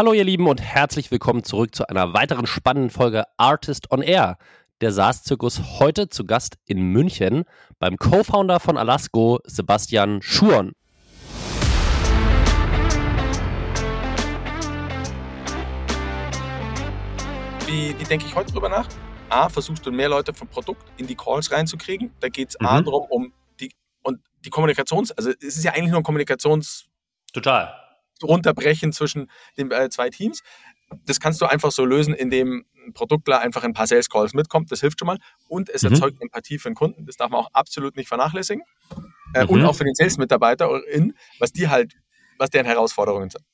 Hallo ihr Lieben und herzlich willkommen zurück zu einer weiteren spannenden Folge Artist on Air. Der SaaS-Zirkus heute zu Gast in München beim Co-Founder von Alasco, Sebastian Schurn. Wie, wie denke ich heute drüber nach? A, versuchst du mehr Leute vom Produkt in die Calls reinzukriegen. Da geht es mhm. A darum, um die und die Kommunikations, also es ist ja eigentlich nur ein Kommunikations Total runterbrechen zwischen den äh, zwei Teams. Das kannst du einfach so lösen, indem ein Produktler einfach ein paar Sales Calls mitkommt. Das hilft schon mal. Und es mhm. erzeugt Empathie für den Kunden. Das darf man auch absolut nicht vernachlässigen. Äh, mhm. Und auch für den Sales-Mitarbeiter, was die halt, was deren Herausforderungen sind.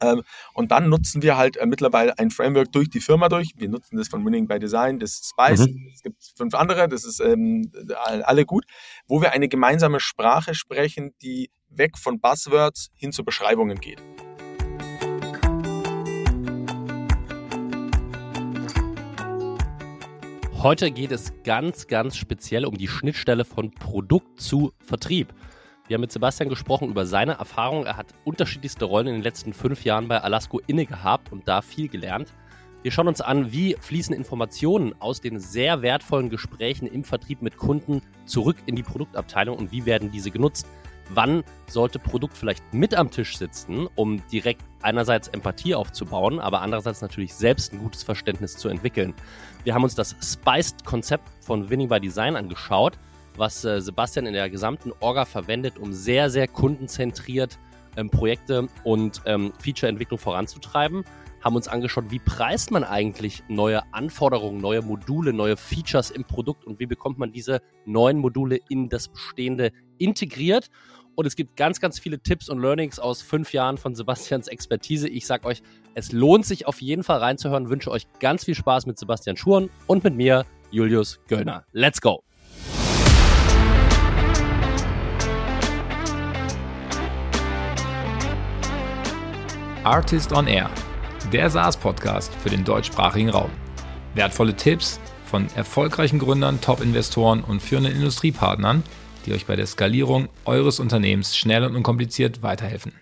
Ähm, und dann nutzen wir halt äh, mittlerweile ein Framework durch die Firma durch. Wir nutzen das von Winning by Design, das Spice. Mhm. Es gibt fünf andere, das ist ähm, alle gut, wo wir eine gemeinsame Sprache sprechen, die weg von Buzzwords hin zu Beschreibungen geht. Heute geht es ganz, ganz speziell um die Schnittstelle von Produkt zu Vertrieb. Wir haben mit Sebastian gesprochen über seine Erfahrungen. Er hat unterschiedlichste Rollen in den letzten fünf Jahren bei Alasco inne gehabt und da viel gelernt. Wir schauen uns an, wie fließen Informationen aus den sehr wertvollen Gesprächen im Vertrieb mit Kunden zurück in die Produktabteilung und wie werden diese genutzt wann sollte Produkt vielleicht mit am Tisch sitzen, um direkt einerseits Empathie aufzubauen, aber andererseits natürlich selbst ein gutes Verständnis zu entwickeln. Wir haben uns das Spiced-Konzept von Winning by Design angeschaut, was äh, Sebastian in der gesamten Orga verwendet, um sehr, sehr kundenzentriert ähm, Projekte und ähm, Feature-Entwicklung voranzutreiben haben uns angeschaut, wie preist man eigentlich neue Anforderungen, neue Module, neue Features im Produkt und wie bekommt man diese neuen Module in das Bestehende integriert. Und es gibt ganz, ganz viele Tipps und Learnings aus fünf Jahren von Sebastians Expertise. Ich sage euch, es lohnt sich auf jeden Fall reinzuhören. Wünsche euch ganz viel Spaß mit Sebastian Schuren und mit mir, Julius Göllner. Let's go! Artist on Air, der SaaS-Podcast für den deutschsprachigen Raum. Wertvolle Tipps von erfolgreichen Gründern, Top-Investoren und führenden Industriepartnern – die euch bei der Skalierung eures Unternehmens schnell und unkompliziert weiterhelfen.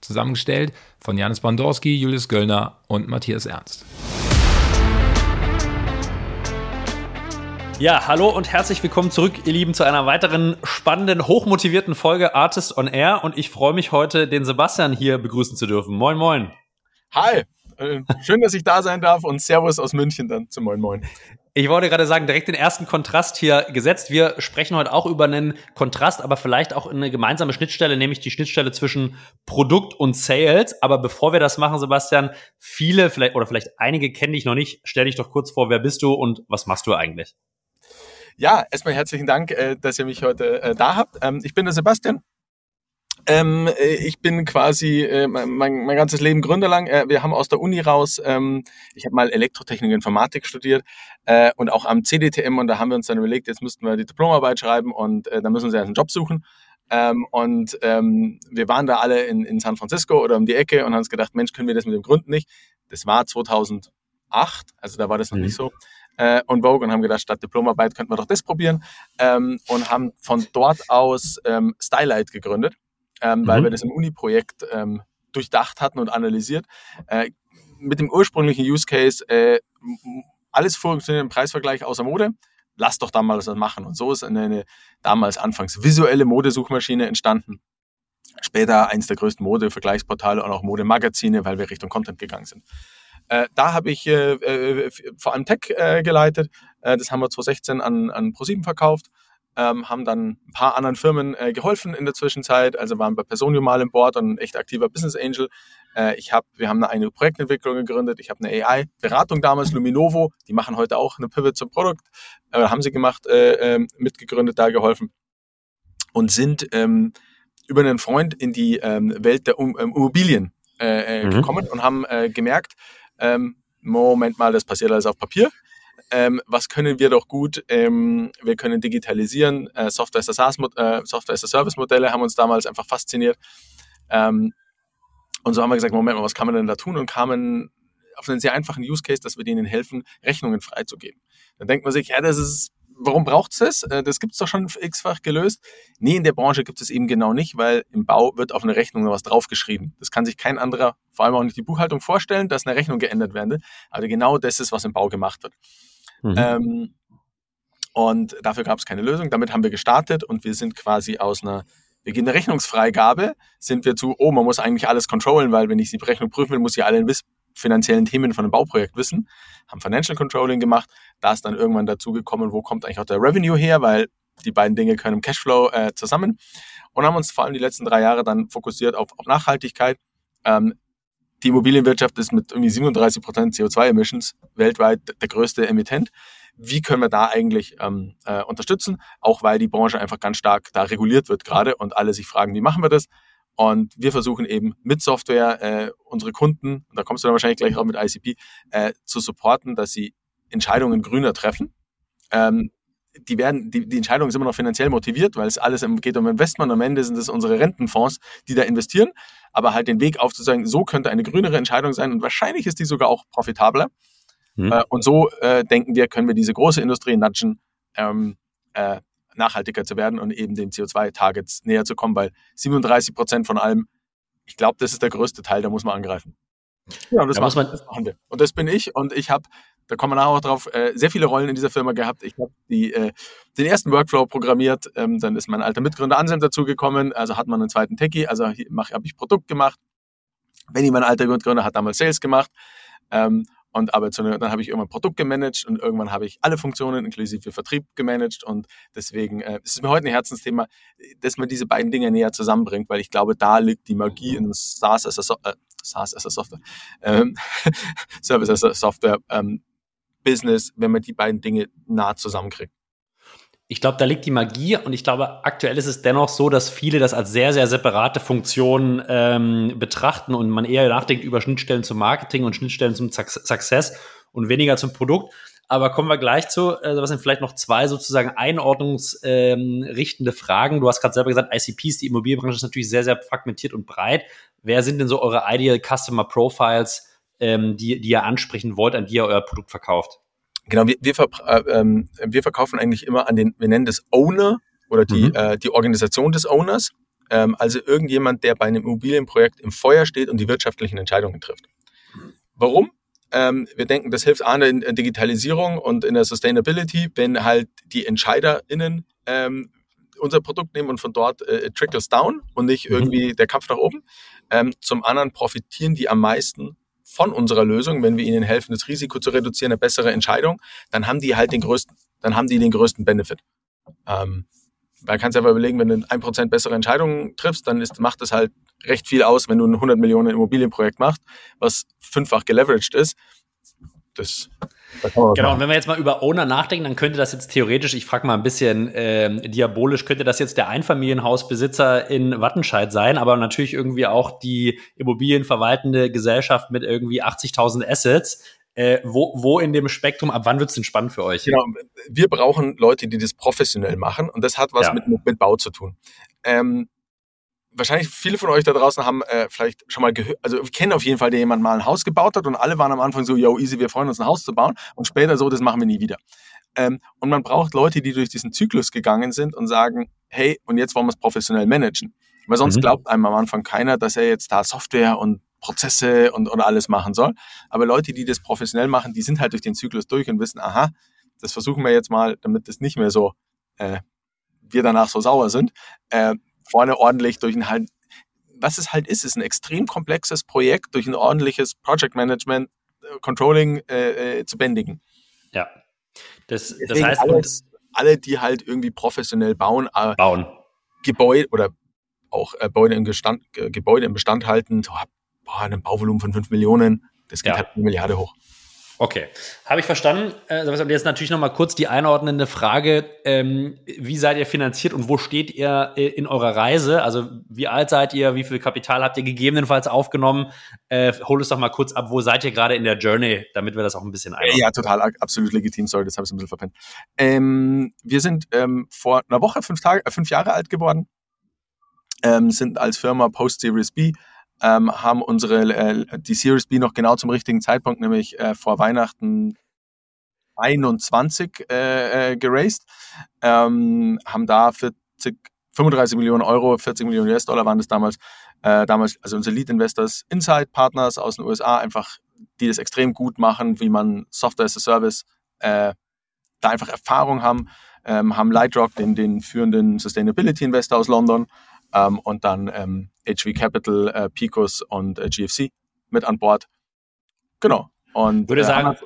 Zusammengestellt von Janis Bandorski, Julius Göllner und Matthias Ernst. Ja, hallo und herzlich willkommen zurück, ihr Lieben, zu einer weiteren spannenden, hochmotivierten Folge Artist on Air. Und ich freue mich heute, den Sebastian hier begrüßen zu dürfen. Moin, moin. Hi, äh, schön, dass ich da sein darf und Servus aus München dann zum Moin Moin. Ich wollte gerade sagen, direkt den ersten Kontrast hier gesetzt. Wir sprechen heute auch über einen Kontrast, aber vielleicht auch eine gemeinsame Schnittstelle, nämlich die Schnittstelle zwischen Produkt und Sales. Aber bevor wir das machen, Sebastian, viele vielleicht oder vielleicht einige kennen dich noch nicht. Stell dich doch kurz vor, wer bist du und was machst du eigentlich? Ja, erstmal herzlichen Dank, äh, dass ihr mich heute äh, da habt. Ähm, ich bin der Sebastian, ähm, äh, ich bin quasi äh, mein, mein ganzes Leben Gründer lang. Äh, wir haben aus der Uni raus, ähm, ich habe mal Elektrotechnik und Informatik studiert äh, und auch am CDTM und da haben wir uns dann überlegt, jetzt müssten wir die Diplomarbeit schreiben und dann müssen wir uns einen Job suchen. Ähm, und ähm, wir waren da alle in, in San Francisco oder um die Ecke und haben uns gedacht, Mensch, können wir das mit dem Gründen nicht? Das war 2008, also da war das noch mhm. nicht so äh, und Vogue und haben gedacht, statt Diplomarbeit könnten wir doch das probieren ähm, und haben von dort aus ähm, Stylight gegründet ähm, mhm. weil wir das im Uni-Projekt ähm, durchdacht hatten und analysiert. Äh, mit dem ursprünglichen Use Case, äh, alles funktioniert im Preisvergleich außer Mode. Lass doch da mal was machen. Und so ist eine, eine damals anfangs visuelle Modesuchmaschine entstanden. Später eins der größten Mode-Vergleichsportale und auch Modemagazine, weil wir Richtung Content gegangen sind. Äh, da habe ich äh, äh, vor allem Tech äh, geleitet. Äh, das haben wir 2016 an, an ProSieben verkauft ähm, haben dann ein paar anderen Firmen äh, geholfen in der Zwischenzeit, also waren bei Personio mal im Board und ein echt aktiver Business Angel. Ich hab, wir haben eine eigene Projektentwicklung gegründet, ich habe eine AI-Beratung damals, Luminovo, die machen heute auch eine Pivot zum Produkt, haben sie gemacht, äh, ähm, mitgegründet, da geholfen und sind ähm, über einen Freund in die ähm, Welt der um, ähm, Immobilien äh, mhm. gekommen und haben äh, gemerkt, ähm, Moment mal, das passiert alles auf Papier ähm, was können wir doch gut? Ähm, wir können digitalisieren, äh, Software as a SaaS, äh, Software as a Service Modelle haben uns damals einfach fasziniert. Ähm, und so haben wir gesagt, Moment mal, was kann man denn da tun? Und kamen auf einen sehr einfachen Use Case, dass wir denen helfen, Rechnungen freizugeben. Dann denkt man sich, ja, das ist warum braucht es das? Äh, das gibt es doch schon x-fach gelöst. Nee, in der Branche gibt es eben genau nicht, weil im Bau wird auf eine Rechnung noch was draufgeschrieben. Das kann sich kein anderer, vor allem auch nicht die Buchhaltung, vorstellen, dass eine Rechnung geändert werde. Aber genau das ist, was im Bau gemacht wird. Mhm. Ähm, und dafür gab es keine Lösung. Damit haben wir gestartet und wir sind quasi aus einer Beginn der Rechnungsfreigabe sind wir zu, oh, man muss eigentlich alles controllen, weil wenn ich die Rechnung prüfen will, muss ich alle finanziellen Themen von einem Bauprojekt wissen. Haben Financial Controlling gemacht. Da ist dann irgendwann dazu gekommen, wo kommt eigentlich auch der Revenue her, weil die beiden Dinge können im Cashflow äh, zusammen. Und haben uns vor allem die letzten drei Jahre dann fokussiert auf, auf Nachhaltigkeit. Ähm, die Immobilienwirtschaft ist mit irgendwie 37 Prozent CO2-Emissions weltweit der größte Emittent wie können wir da eigentlich ähm, äh, unterstützen, auch weil die Branche einfach ganz stark da reguliert wird gerade und alle sich fragen, wie machen wir das? Und wir versuchen eben mit Software äh, unsere Kunden, und da kommst du dann wahrscheinlich gleich auch mit ICP, äh, zu supporten, dass sie Entscheidungen grüner treffen. Ähm, die werden, die, die Entscheidung ist immer noch finanziell motiviert, weil es alles geht um Investment. Am Ende sind es unsere Rentenfonds, die da investieren. Aber halt den Weg aufzuzeigen, so könnte eine grünere Entscheidung sein und wahrscheinlich ist die sogar auch profitabler. Mhm. Äh, und so äh, denken wir, können wir diese große Industrie nudgen, ähm, äh, nachhaltiger zu werden und eben den CO2-Targets näher zu kommen, weil 37 Prozent von allem, ich glaube, das ist der größte Teil, da muss man angreifen. Ja, und das, da machen, man, das machen wir. Und das bin ich und ich habe, da kommen wir nachher auch drauf, äh, sehr viele Rollen in dieser Firma gehabt. Ich habe äh, den ersten Workflow programmiert, ähm, dann ist mein alter Mitgründer Anselm dazugekommen, also hat man einen zweiten Techie, also habe ich Produkt gemacht. Benny, mein alter Mitgründer, hat damals Sales gemacht. Ähm, und aber zu, dann habe ich irgendwann Produkt gemanagt und irgendwann habe ich alle Funktionen inklusive Vertrieb gemanagt und deswegen äh, ist es mir heute ein Herzensthema, dass man diese beiden Dinge näher zusammenbringt, weil ich glaube, da liegt die Magie in SaaS as a, so äh, SaaS as a Software, ähm, Service as a Software ähm, Business, wenn man die beiden Dinge nah zusammenkriegt ich glaube, da liegt die Magie und ich glaube, aktuell ist es dennoch so, dass viele das als sehr, sehr separate Funktion ähm, betrachten und man eher nachdenkt über Schnittstellen zum Marketing und Schnittstellen zum Success und weniger zum Produkt. Aber kommen wir gleich zu, äh, was sind vielleicht noch zwei sozusagen einordnungsrichtende ähm, Fragen. Du hast gerade selber gesagt, ICPs, die Immobilienbranche ist natürlich sehr, sehr fragmentiert und breit. Wer sind denn so eure Ideal Customer Profiles, ähm, die, die ihr ansprechen wollt, an die ihr euer Produkt verkauft? Genau, wir, wir, äh, ähm, wir verkaufen eigentlich immer an den, wir nennen das Owner oder die, mhm. äh, die Organisation des Owners, ähm, also irgendjemand, der bei einem Immobilienprojekt im Feuer steht und die wirtschaftlichen Entscheidungen trifft. Warum? Ähm, wir denken, das hilft an in der Digitalisierung und in der Sustainability, wenn halt die EntscheiderInnen ähm, unser Produkt nehmen und von dort äh, trickles down und nicht mhm. irgendwie der Kampf nach oben. Ähm, zum anderen profitieren die am meisten von unserer Lösung, wenn wir ihnen helfen, das Risiko zu reduzieren, eine bessere Entscheidung, dann haben die halt den größten, dann haben die den größten Benefit. Ähm, man kann sich aber überlegen, wenn du ein Prozent bessere Entscheidungen triffst, dann ist, macht es halt recht viel aus, wenn du ein 100 Millionen Immobilienprojekt machst, was fünffach geleveraged ist. Das Genau, und wenn wir jetzt mal über Owner nachdenken, dann könnte das jetzt theoretisch, ich frage mal ein bisschen äh, diabolisch, könnte das jetzt der Einfamilienhausbesitzer in Wattenscheid sein, aber natürlich irgendwie auch die immobilienverwaltende Gesellschaft mit irgendwie 80.000 Assets. Äh, wo, wo in dem Spektrum, ab wann wird es denn spannend für euch? Genau, wir brauchen Leute, die das professionell machen und das hat was ja. mit, mit Bau zu tun. Ähm, wahrscheinlich viele von euch da draußen haben äh, vielleicht schon mal gehört, also kennen auf jeden Fall, der jemand mal ein Haus gebaut hat und alle waren am Anfang so, yo, easy, wir freuen uns, ein Haus zu bauen und später so, das machen wir nie wieder. Ähm, und man braucht Leute, die durch diesen Zyklus gegangen sind und sagen, hey, und jetzt wollen wir es professionell managen. Weil sonst mhm. glaubt einem am Anfang keiner, dass er jetzt da Software und Prozesse und, und alles machen soll. Aber Leute, die das professionell machen, die sind halt durch den Zyklus durch und wissen, aha, das versuchen wir jetzt mal, damit das nicht mehr so äh, wir danach so sauer sind. Äh, vorne ordentlich durch ein halt, was es halt ist, ist ein extrem komplexes Projekt durch ein ordentliches Project Management, äh, Controlling äh, äh, zu bändigen. Ja. Das, das heißt, alles, alle, die halt irgendwie professionell bauen, äh, bauen. Gebäude oder auch äh, Gebäude, im Gestand, Gebäude im Bestand halten, so, boah, ein Bauvolumen von 5 Millionen, das geht ja. halt eine Milliarde hoch. Okay, habe ich verstanden. Äh, jetzt natürlich noch mal kurz die einordnende Frage: ähm, Wie seid ihr finanziert und wo steht ihr äh, in eurer Reise? Also wie alt seid ihr? Wie viel Kapital habt ihr gegebenenfalls aufgenommen? Äh, hol es doch mal kurz ab. Wo seid ihr gerade in der Journey, damit wir das auch ein bisschen einordnen? Ja, total, absolut legitim. Sorry, das habe ich ein bisschen verpennt. Ähm, wir sind ähm, vor einer Woche fünf Tage, äh, fünf Jahre alt geworden. Ähm, sind als Firma Post Series B ähm, haben unsere äh, die Series B noch genau zum richtigen Zeitpunkt, nämlich äh, vor Weihnachten 21 äh, äh, geraced, ähm, haben da 40, 35 Millionen Euro, 40 Millionen US-Dollar waren das damals, äh, damals, also unsere Lead-Investors, Inside-Partners aus den USA, einfach, die das extrem gut machen, wie man Software as a Service äh, da einfach Erfahrung haben, ähm, haben Lightrock, den, den führenden Sustainability-Investor aus London, ähm, und dann ähm, HV Capital, äh, Picos und äh, GFC mit an Bord. Genau. Und, würde äh, sagen,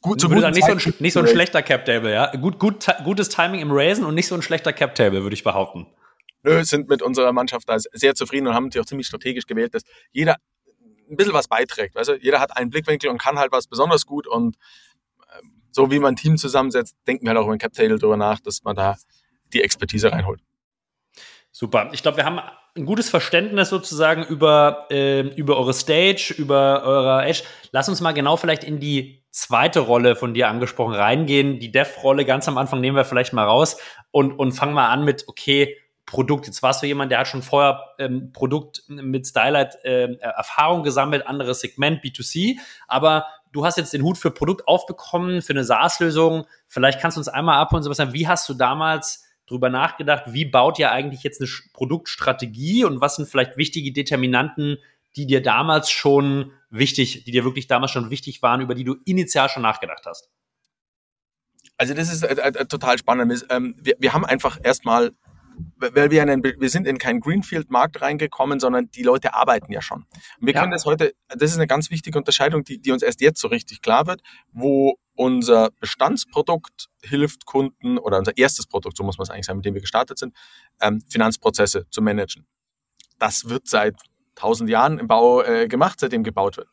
gut, würde sagen nicht, so ein, nicht so ein schlechter Cap-Table, ja. Gut, gut, gutes Timing im Raisen und nicht so ein schlechter Cap-Table, würde ich behaupten. Nö, sind mit unserer Mannschaft da sehr zufrieden und haben sich auch ziemlich strategisch gewählt, dass jeder ein bisschen was beiträgt. Also jeder hat einen Blickwinkel und kann halt was besonders gut und ähm, so wie man ein Team zusammensetzt, denken wir halt auch über ein Cap-Table darüber nach, dass man da die Expertise reinholt. Super. Ich glaube, wir haben ein gutes Verständnis sozusagen über, äh, über eure Stage, über eure Edge. Lass uns mal genau vielleicht in die zweite Rolle von dir angesprochen reingehen. Die Dev-Rolle ganz am Anfang nehmen wir vielleicht mal raus und, und fangen mal an mit, okay, Produkt. Jetzt warst du jemand, der hat schon vorher ähm, Produkt mit Stylight äh, Erfahrung gesammelt, anderes Segment, B2C, aber du hast jetzt den Hut für Produkt aufbekommen, für eine SaaS-Lösung. Vielleicht kannst du uns einmal abholen, Sebastian, wie hast du damals drüber nachgedacht, wie baut ihr eigentlich jetzt eine Produktstrategie und was sind vielleicht wichtige Determinanten, die dir damals schon wichtig, die dir wirklich damals schon wichtig waren, über die du initial schon nachgedacht hast? Also das ist äh, äh, total spannend. Ähm, wir, wir haben einfach erstmal weil wir, einen, wir sind in keinen Greenfield-Markt reingekommen, sondern die Leute arbeiten ja schon. Und wir ja. können das heute, das ist eine ganz wichtige Unterscheidung, die, die uns erst jetzt so richtig klar wird, wo unser Bestandsprodukt hilft Kunden oder unser erstes Produkt, so muss man es eigentlich sagen, mit dem wir gestartet sind, ähm, Finanzprozesse zu managen. Das wird seit tausend Jahren im Bau äh, gemacht, seitdem gebaut wird.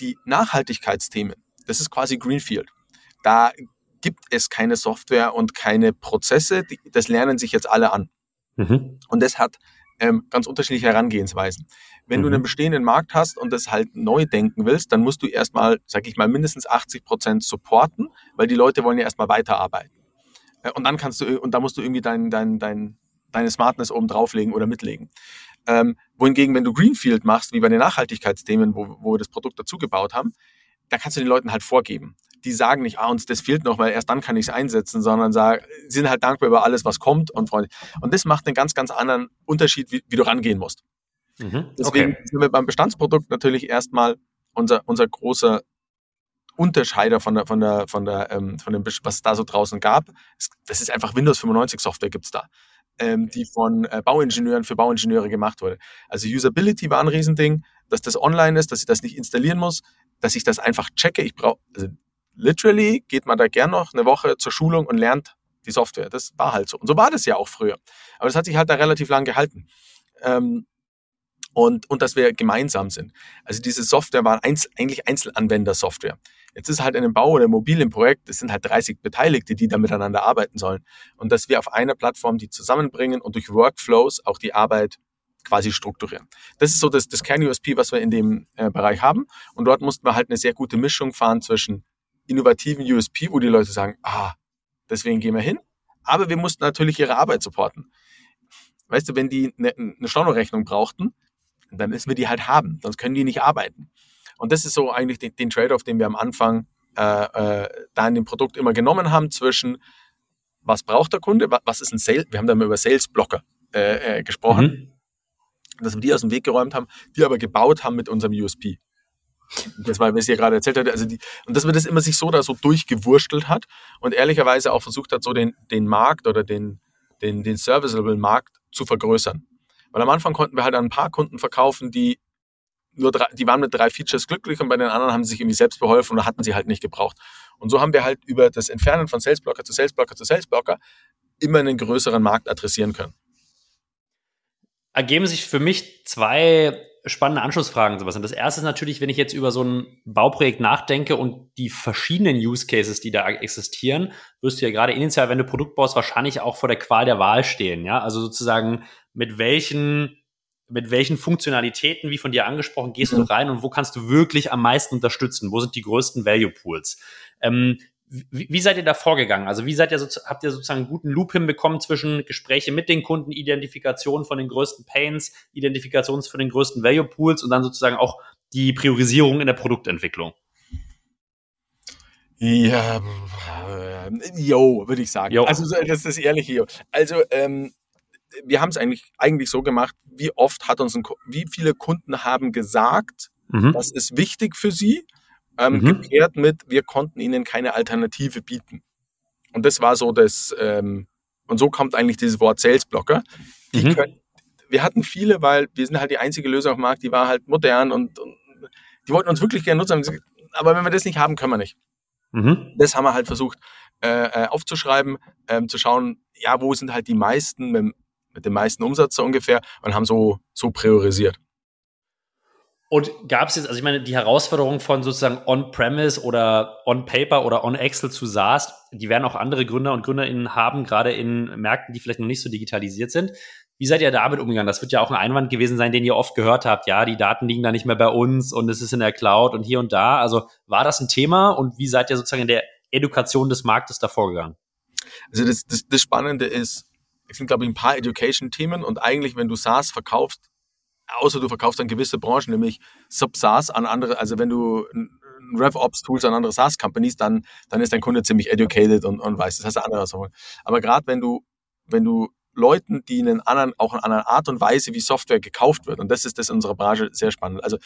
Die Nachhaltigkeitsthemen, das ist quasi Greenfield. Da gibt es keine Software und keine Prozesse. Das lernen sich jetzt alle an. Mhm. Und das hat ähm, ganz unterschiedliche Herangehensweisen. Wenn mhm. du einen bestehenden Markt hast und das halt neu denken willst, dann musst du erstmal, sag ich mal, mindestens 80 Prozent supporten, weil die Leute wollen ja erstmal weiterarbeiten. Äh, und dann kannst du, und da musst du irgendwie dein, dein, dein, deine Smartness oben drauflegen oder mitlegen. Ähm, wohingegen, wenn du Greenfield machst, wie bei den Nachhaltigkeitsthemen, wo, wo wir das Produkt dazu gebaut haben, da kannst du den Leuten halt vorgeben die sagen nicht, ah, uns das fehlt noch, weil erst dann kann ich es einsetzen, sondern sagen, sind halt dankbar über alles, was kommt und freundlich. Und das macht einen ganz, ganz anderen Unterschied, wie, wie du rangehen musst. Mhm, Deswegen okay. sind wir beim Bestandsprodukt natürlich erstmal unser, unser großer Unterscheider von der, von der, von der, ähm, von dem, was es da so draußen gab. Das ist einfach Windows 95 Software gibt's da, ähm, die von äh, Bauingenieuren für Bauingenieure gemacht wurde. Also Usability war ein Riesending, dass das online ist, dass ich das nicht installieren muss, dass ich das einfach checke. Ich brauche, also literally geht man da gern noch eine Woche zur Schulung und lernt die Software. Das war halt so. Und so war das ja auch früher. Aber das hat sich halt da relativ lang gehalten. Ähm, und, und dass wir gemeinsam sind. Also diese Software war einzel, eigentlich Einzelanwender-Software. Jetzt ist halt in einem Bau- oder mobilen Projekt, es sind halt 30 Beteiligte, die da miteinander arbeiten sollen. Und dass wir auf einer Plattform die zusammenbringen und durch Workflows auch die Arbeit quasi strukturieren. Das ist so das, das Kern-USP, was wir in dem äh, Bereich haben. Und dort mussten wir halt eine sehr gute Mischung fahren zwischen innovativen USP, wo die Leute sagen, ah, deswegen gehen wir hin. Aber wir mussten natürlich ihre Arbeit supporten. Weißt du, wenn die eine, eine Stornorechnung brauchten, dann müssen wir die halt haben, sonst können die nicht arbeiten. Und das ist so eigentlich den, den Trade-off, den wir am Anfang äh, äh, da in dem Produkt immer genommen haben zwischen was braucht der Kunde, was ist ein Sales, wir haben da mal über Sales-Blocker äh, äh, gesprochen, mhm. dass wir die aus dem Weg geräumt haben, die aber gebaut haben mit unserem USP. Das war, was ich ja gerade erzählt hatte. Also die, und dass man das immer sich so da so durchgewurstelt hat und ehrlicherweise auch versucht hat, so den, den Markt oder den, den, den serviceable Markt zu vergrößern. Weil am Anfang konnten wir halt an ein paar Kunden verkaufen, die nur drei, die waren mit drei Features glücklich und bei den anderen haben sie sich irgendwie selbst beholfen oder hatten sie halt nicht gebraucht. Und so haben wir halt über das Entfernen von Salesblocker zu Salesblocker zu Salesblocker immer einen größeren Markt adressieren können. Ergeben sich für mich zwei spannende Anschlussfragen, Sebastian. Das erste ist natürlich, wenn ich jetzt über so ein Bauprojekt nachdenke und die verschiedenen Use Cases, die da existieren, wirst du ja gerade initial, wenn du Produkt baust, wahrscheinlich auch vor der Qual der Wahl stehen. Ja, also sozusagen mit welchen mit welchen Funktionalitäten, wie von dir angesprochen, gehst mhm. du rein und wo kannst du wirklich am meisten unterstützen? Wo sind die größten Value Pools? Ähm, wie, wie seid ihr da vorgegangen? Also wie seid ihr so, habt ihr sozusagen einen guten Loop hinbekommen zwischen Gespräche mit den Kunden, Identifikation von den größten Pains, Identifikation von den größten Value Pools und dann sozusagen auch die Priorisierung in der Produktentwicklung? Ja, äh, yo, würde ich sagen. Yo. Also das ist das ehrliche yo. Also ähm, wir haben es eigentlich, eigentlich so gemacht, wie oft hat uns ein, wie viele Kunden haben gesagt, mhm. das ist wichtig für sie, ähm, mhm. gepaart mit, wir konnten ihnen keine Alternative bieten. Und das war so das, ähm, und so kommt eigentlich dieses Wort Sales Blocker. Mhm. Können, wir hatten viele, weil wir sind halt die einzige Lösung auf dem Markt, die war halt modern und, und die wollten uns wirklich gerne nutzen. Aber wenn wir das nicht haben, können wir nicht. Mhm. Das haben wir halt versucht äh, äh, aufzuschreiben, ähm, zu schauen, ja, wo sind halt die meisten mit, mit dem meisten Umsatz so ungefähr und haben so, so priorisiert. Und gab es jetzt, also ich meine, die Herausforderung von sozusagen On-Premise oder On-Paper oder On-Excel zu SaaS, die werden auch andere Gründer und GründerInnen haben, gerade in Märkten, die vielleicht noch nicht so digitalisiert sind. Wie seid ihr damit umgegangen? Das wird ja auch ein Einwand gewesen sein, den ihr oft gehört habt. Ja, die Daten liegen da nicht mehr bei uns und es ist in der Cloud und hier und da. Also war das ein Thema und wie seid ihr sozusagen in der Edukation des Marktes davor gegangen? Also das, das, das Spannende ist, es sind, glaube ich, ein paar Education-Themen und eigentlich, wenn du SaaS verkaufst, außer du verkaufst an gewisse Branchen, nämlich Sub-SaaS an andere, also wenn du RevOps-Tools an andere SaaS-Companies, dann, dann ist dein Kunde ziemlich educated und, und weiß, das heißt andere Sachen. Aber gerade wenn du, wenn du Leuten, die in einen anderen, auch in einer Art und Weise, wie Software gekauft wird, und das ist das in unserer Branche sehr spannend. Also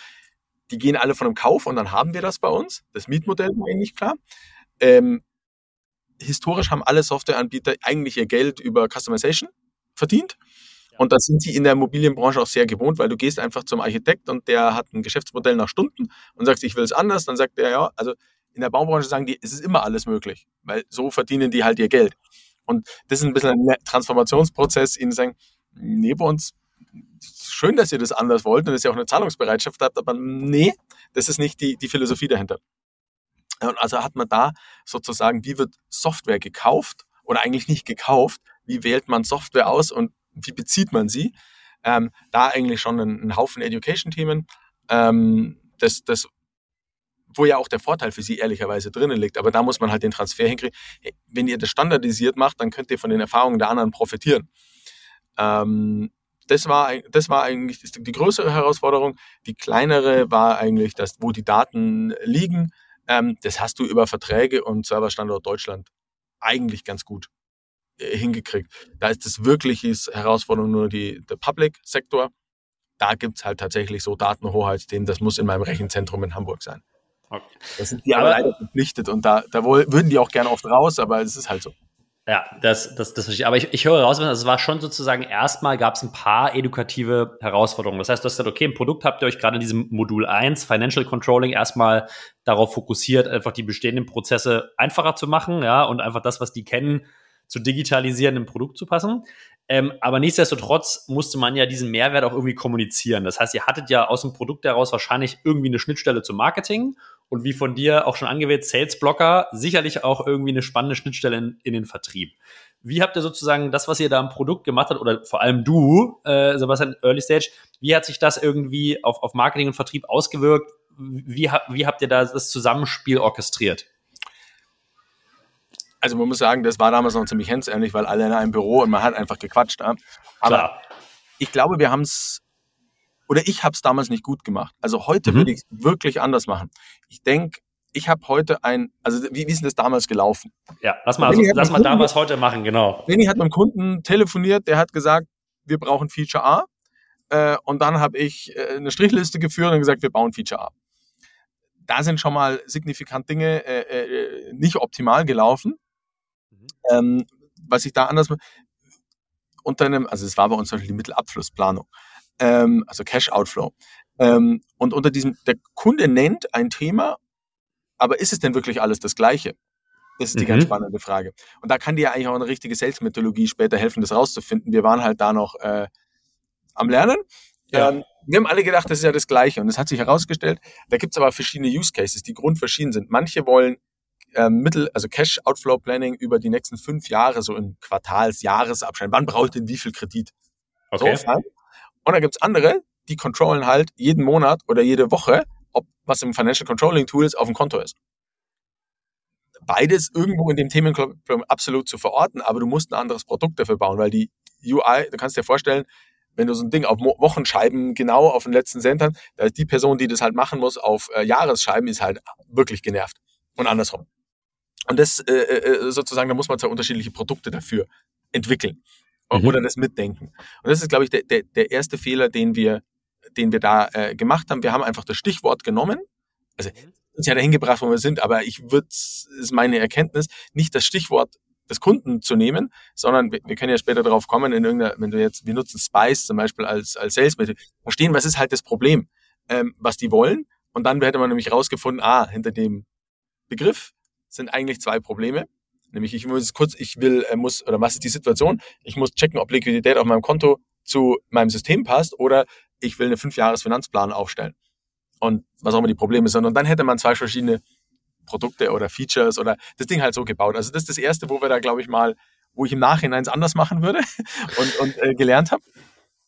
die gehen alle von einem Kauf und dann haben wir das bei uns. Das Mietmodell war eigentlich klar. Ähm, historisch haben alle Softwareanbieter eigentlich ihr Geld über Customization verdient. Und das sind sie in der Immobilienbranche auch sehr gewohnt, weil du gehst einfach zum Architekt und der hat ein Geschäftsmodell nach Stunden und sagst, ich will es anders. Dann sagt er, ja, also in der Baubranche sagen die, es ist immer alles möglich, weil so verdienen die halt ihr Geld. Und das ist ein bisschen ein Transformationsprozess, ihnen sagen, nee, bei uns, schön, dass ihr das anders wollt und dass ihr auch eine Zahlungsbereitschaft habt, aber nee, das ist nicht die, die Philosophie dahinter. Und also hat man da sozusagen, wie wird Software gekauft oder eigentlich nicht gekauft, wie wählt man Software aus und wie bezieht man sie? Ähm, da eigentlich schon ein, ein Haufen Education-Themen. Ähm, das, das, wo ja auch der Vorteil für sie ehrlicherweise drinnen liegt. Aber da muss man halt den Transfer hinkriegen. Wenn ihr das standardisiert macht, dann könnt ihr von den Erfahrungen der anderen profitieren. Ähm, das war, das war eigentlich die größere Herausforderung. Die kleinere war eigentlich, dass, wo die Daten liegen. Ähm, das hast du über Verträge und Serverstandort Deutschland eigentlich ganz gut hingekriegt. Da ist das wirkliche Herausforderung nur die, der Public-Sektor. Da gibt es halt tatsächlich so Datenhoheitsthemen, das muss in meinem Rechenzentrum in Hamburg sein. Okay. Das sind die aber, aber leider verpflichtet und da, da würden die auch gerne oft raus, aber es ist halt so. Ja, das, das, das verstehe ich. Aber ich, ich höre raus, also es war schon sozusagen erstmal gab es ein paar edukative Herausforderungen. Das heißt, du hast gesagt, okay, ein Produkt habt ihr euch gerade in diesem Modul 1, Financial Controlling, erstmal darauf fokussiert, einfach die bestehenden Prozesse einfacher zu machen, ja, und einfach das, was die kennen, zu digitalisieren, im Produkt zu passen. Ähm, aber nichtsdestotrotz musste man ja diesen Mehrwert auch irgendwie kommunizieren. Das heißt, ihr hattet ja aus dem Produkt heraus wahrscheinlich irgendwie eine Schnittstelle zum Marketing und wie von dir auch schon angewählt, Sales Blocker, sicherlich auch irgendwie eine spannende Schnittstelle in, in, den Vertrieb. Wie habt ihr sozusagen das, was ihr da im Produkt gemacht habt, oder vor allem du, äh, Sebastian, Early Stage, wie hat sich das irgendwie auf, auf Marketing und Vertrieb ausgewirkt? Wie, wie habt ihr da das Zusammenspiel orchestriert? Also man muss sagen, das war damals noch ziemlich hemsärmlich, weil alle in einem Büro und man hat einfach gequatscht. Ja. Aber Klar. ich glaube, wir haben es, oder ich habe es damals nicht gut gemacht. Also heute mhm. würde ich es wirklich anders machen. Ich denke, ich habe heute ein, also wie, wie ist denn das damals gelaufen? Ja, lass mal, also, lass mal da was heute machen, genau. Benny hat mit einem Kunden telefoniert, der hat gesagt, wir brauchen Feature A. Äh, und dann habe ich äh, eine Strichliste geführt und gesagt, wir bauen Feature A. Da sind schon mal signifikant Dinge äh nicht optimal gelaufen. Ähm, was ich da anders unter einem, also es war bei uns zum Beispiel die Mittelabflussplanung, ähm, also Cash Outflow. Ähm, und unter diesem, der Kunde nennt ein Thema, aber ist es denn wirklich alles das Gleiche? Das ist die mhm. ganz spannende Frage. Und da kann dir eigentlich auch eine richtige Sales-Methodologie später helfen, das rauszufinden. Wir waren halt da noch äh, am Lernen. Ja. Ähm, wir haben alle gedacht, das ist ja das Gleiche. Und es hat sich herausgestellt, da gibt es aber verschiedene Use Cases, die grundverschieden sind. Manche wollen ähm, Mittel, also Cash Outflow Planning über die nächsten fünf Jahre, so in Quartals, Jahresabschnitt. Wann brauche ich denn wie viel Kredit? Okay. So, und dann gibt's andere, die controllen halt jeden Monat oder jede Woche, ob was im Financial Controlling Tool auf dem Konto ist. Beides irgendwo in dem Themenklub absolut zu verorten, aber du musst ein anderes Produkt dafür bauen, weil die UI, du kannst dir vorstellen, wenn du so ein Ding auf Wochenscheiben genau auf den letzten Cent hast, die Person, die das halt machen muss, auf äh, Jahresscheiben, ist halt wirklich genervt. Und andersrum. Und das äh, äh, sozusagen, da muss man zwei unterschiedliche Produkte dafür entwickeln mhm. oder das mitdenken. Und das ist, glaube ich, der, der, der erste Fehler, den wir, den wir da äh, gemacht haben. Wir haben einfach das Stichwort genommen. Also uns ja dahin gebracht, wo wir sind, aber ich würde, ist meine Erkenntnis, nicht das Stichwort des Kunden zu nehmen, sondern wir, wir können ja später darauf kommen, in irgendeiner, wenn du jetzt, wir nutzen Spice zum Beispiel als, als Sales Method, verstehen, was ist halt das Problem, ähm, was die wollen. Und dann hätte man nämlich rausgefunden, ah, hinter dem Begriff sind eigentlich zwei Probleme. Nämlich, ich muss kurz, ich will, äh, muss, oder was ist die Situation? Ich muss checken, ob Liquidität auf meinem Konto zu meinem System passt oder ich will eine Fünfjahres-Finanzplan aufstellen. Und was auch immer die Probleme sind. Und dann hätte man zwei verschiedene Produkte oder Features oder das Ding halt so gebaut. Also das ist das Erste, wo wir da, glaube ich, mal, wo ich im Nachhinein es anders machen würde und, und äh, gelernt habe.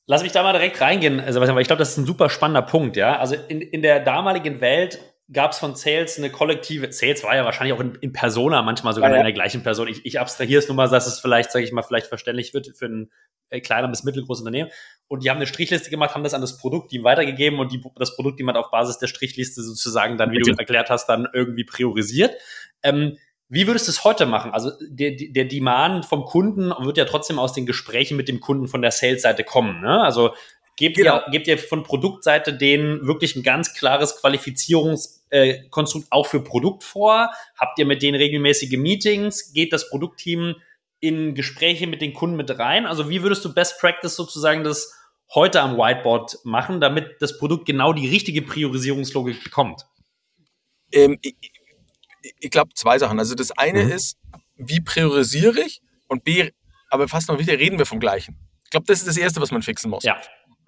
Lass mich da mal direkt reingehen, Sebastian, weil ich glaube, das ist ein super spannender Punkt, ja. Also in, in der damaligen Welt gab es von Sales eine kollektive, Sales war ja wahrscheinlich auch in, in Persona manchmal sogar ja, ja. in der gleichen Person. Ich, ich abstrahiere es nur mal, dass es vielleicht, sage ich mal, vielleicht verständlich wird für ein äh, kleiner bis mittelgroßes Unternehmen. Und die haben eine Strichliste gemacht, haben das an das Produktteam weitergegeben und die, das Produktteam hat auf Basis der Strichliste sozusagen dann, wie du erklärt hast, dann irgendwie priorisiert. Ähm, wie würdest du es heute machen? Also der, der Demand vom Kunden wird ja trotzdem aus den Gesprächen mit dem Kunden von der Sales-Seite kommen. Ne? Also Gebt, genau. ihr, gebt ihr von Produktseite denen wirklich ein ganz klares Qualifizierungskonstrukt äh, auch für Produkt vor? Habt ihr mit denen regelmäßige Meetings? Geht das Produktteam in Gespräche mit den Kunden mit rein? Also wie würdest du Best Practice sozusagen das heute am Whiteboard machen, damit das Produkt genau die richtige Priorisierungslogik bekommt? Ähm, ich, ich glaube zwei Sachen. Also das eine mhm. ist, wie priorisiere ich? Und B, aber fast noch wieder reden wir vom Gleichen. Ich glaube, das ist das Erste, was man fixen muss. Ja.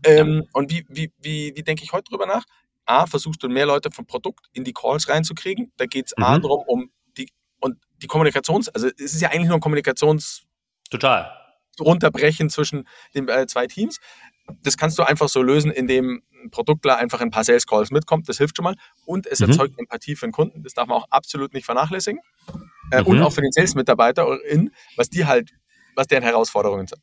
Ähm, und wie, wie, wie, wie denke ich heute drüber nach? A, versuchst du mehr Leute vom Produkt in die Calls reinzukriegen. Da geht es mhm. A darum, um die, und die Kommunikations, also es ist ja eigentlich nur ein Kommunikations... Total. Runterbrechen zwischen den äh, zwei Teams. Das kannst du einfach so lösen, indem ein Produktler einfach ein paar Sales Calls mitkommt. Das hilft schon mal. Und es mhm. erzeugt Empathie für den Kunden. Das darf man auch absolut nicht vernachlässigen. Äh, mhm. Und auch für den Sales-Mitarbeiter, was die halt, was deren Herausforderungen sind.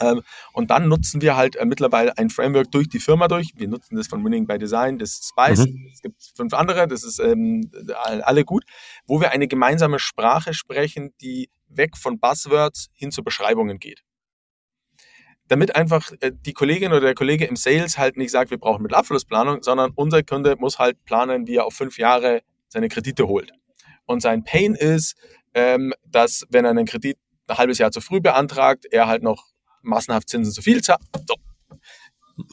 Ähm, und dann nutzen wir halt äh, mittlerweile ein Framework durch die Firma durch. Wir nutzen das von Winning by Design, das Spice. Mhm. Es gibt fünf andere, das ist ähm, alle gut, wo wir eine gemeinsame Sprache sprechen, die weg von Buzzwords hin zu Beschreibungen geht. Damit einfach äh, die Kollegin oder der Kollege im Sales halt nicht sagt, wir brauchen Mittelabflussplanung, sondern unser Kunde muss halt planen, wie er auf fünf Jahre seine Kredite holt. Und sein Pain ist, ähm, dass wenn er einen Kredit ein halbes Jahr zu früh beantragt, er halt noch massenhaft Zinsen zu viel zahlen. So.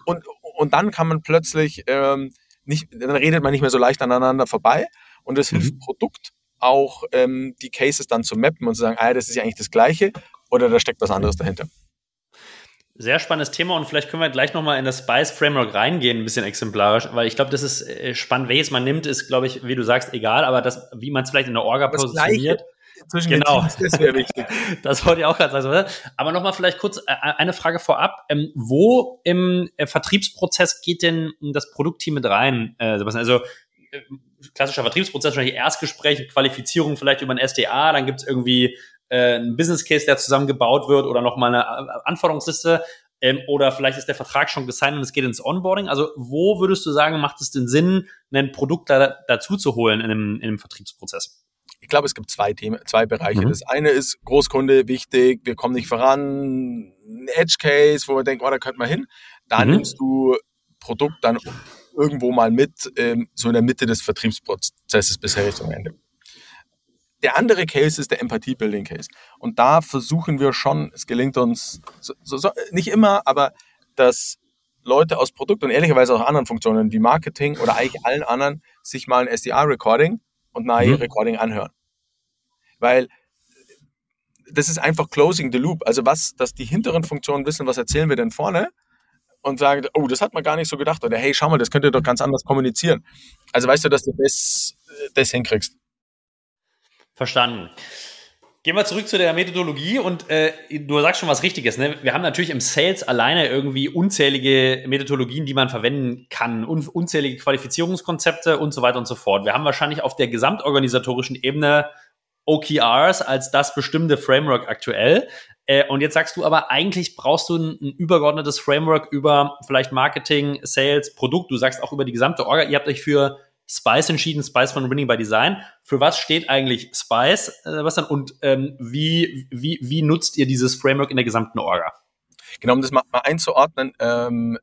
Und, und dann kann man plötzlich ähm, nicht, dann redet man nicht mehr so leicht aneinander vorbei und es mhm. hilft Produkt auch ähm, die Cases dann zu mappen und zu sagen, ah, das ist ja eigentlich das Gleiche oder da steckt was anderes dahinter. Sehr spannendes Thema und vielleicht können wir gleich nochmal in das Spice Framework reingehen, ein bisschen exemplarisch, weil ich glaube, das ist äh, spannend. Welches man nimmt, ist, glaube ich, wie du sagst, egal, aber das, wie man es vielleicht in der Orga das positioniert. Gleiche zwischen genau. den Teams, das wäre wichtig. das wollte ich auch gerade sagen. Aber nochmal vielleicht kurz äh, eine Frage vorab. Ähm, wo im äh, Vertriebsprozess geht denn das Produktteam mit rein, äh, Sebastian? Also äh, klassischer Vertriebsprozess, wahrscheinlich Erstgespräch, Qualifizierung vielleicht über ein SDA, dann gibt es irgendwie äh, einen Business Case, der zusammengebaut wird oder nochmal eine äh, Anforderungsliste. Ähm, oder vielleicht ist der Vertrag schon gesigned und es geht ins Onboarding. Also wo würdest du sagen, macht es den Sinn, ein Produkt da, dazu zu holen in einem, in einem Vertriebsprozess? Ich glaube, es gibt zwei Themen, zwei Bereiche. Mhm. Das eine ist Großkunde, wichtig, wir kommen nicht voran, ein Edge Case, wo wir denken, oh, da könnte man hin. Da mhm. nimmst du Produkt dann irgendwo mal mit, ähm, so in der Mitte des Vertriebsprozesses bis Richtung Ende. Der andere Case ist der Empathie-Building-Case. Und da versuchen wir schon, es gelingt uns so, so, so, nicht immer, aber dass Leute aus Produkt und ehrlicherweise auch anderen Funktionen wie Marketing oder eigentlich allen anderen sich mal ein SDR-Recording und nahe mhm. Recording anhören. Weil das ist einfach closing the loop. Also was, dass die hinteren Funktionen wissen, was erzählen wir denn vorne und sagen, oh, das hat man gar nicht so gedacht. Oder hey, schau mal, das könnt ihr doch ganz anders kommunizieren. Also weißt du, dass du das, das hinkriegst. Verstanden. Gehen wir zurück zu der Methodologie und äh, du sagst schon was Richtiges. Ne? Wir haben natürlich im Sales alleine irgendwie unzählige Methodologien, die man verwenden kann, un unzählige Qualifizierungskonzepte und so weiter und so fort. Wir haben wahrscheinlich auf der gesamtorganisatorischen Ebene OKRs als das bestimmte Framework aktuell. Äh, und jetzt sagst du aber, eigentlich brauchst du ein, ein, übergeordnetes Framework über vielleicht Marketing, Sales, Produkt. Du sagst auch über die gesamte Orga. Ihr habt euch für Spice entschieden, Spice von Winning by Design. Für was steht eigentlich Spice, äh, was dann und ähm, wie, wie, wie nutzt ihr dieses Framework in der gesamten Orga? Genau, um das mal, mal einzuordnen, ähm,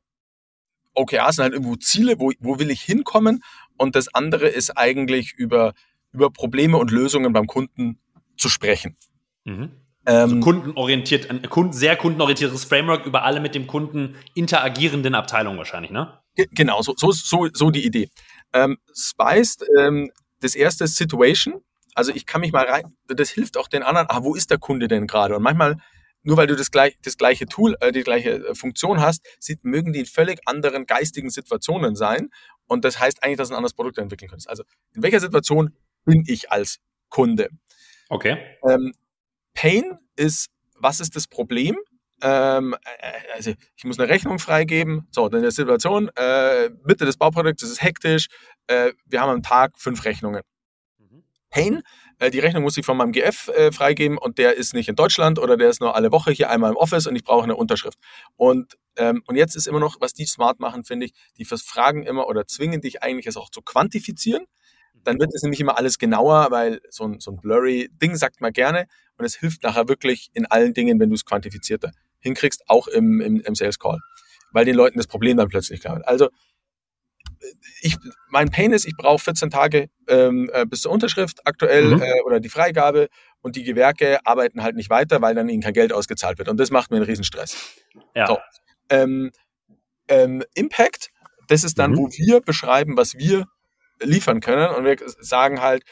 OKRs sind halt irgendwo Ziele, wo, wo will ich hinkommen und das andere ist eigentlich über, über Probleme und Lösungen beim Kunden zu sprechen. Mhm. Also kundenorientiert, ein Kunden, sehr kundenorientiertes Framework über alle mit dem Kunden interagierenden Abteilungen wahrscheinlich, ne? Genau, so, so, so, so die Idee. Ähm, Spice, ähm, das erste ist Situation. Also ich kann mich mal rein, das hilft auch den anderen, ah, wo ist der Kunde denn gerade? Und manchmal, nur weil du das, gleich, das gleiche Tool, äh, die gleiche äh, Funktion hast, sieht, mögen die in völlig anderen geistigen Situationen sein. Und das heißt eigentlich, dass du ein anderes Produkt entwickeln könntest. Also in welcher Situation bin ich als Kunde? Okay. Ähm, Pain ist, was ist das Problem? Ähm, äh, also ich muss eine Rechnung freigeben. So, dann in der Situation, äh, Mitte des Bauprodukts, es ist hektisch, äh, wir haben am Tag fünf Rechnungen. Mhm. Pain, äh, die Rechnung muss ich von meinem GF äh, freigeben und der ist nicht in Deutschland oder der ist nur alle Woche hier einmal im Office und ich brauche eine Unterschrift. Und, ähm, und jetzt ist immer noch, was die smart machen, finde ich, die fragen immer oder zwingen dich eigentlich, es auch zu quantifizieren dann wird es nämlich immer alles genauer, weil so ein, so ein blurry Ding sagt man gerne und es hilft nachher wirklich in allen Dingen, wenn du es quantifizierter hinkriegst, auch im, im, im Sales Call, weil den Leuten das Problem dann plötzlich klar wird. Also ich, mein Pain ist, ich brauche 14 Tage ähm, äh, bis zur Unterschrift aktuell mhm. äh, oder die Freigabe und die Gewerke arbeiten halt nicht weiter, weil dann ihnen kein Geld ausgezahlt wird und das macht mir einen Riesenstress. Ja. So. Ähm, ähm, Impact, das ist dann, mhm. wo wir beschreiben, was wir liefern können. Und wir sagen halt,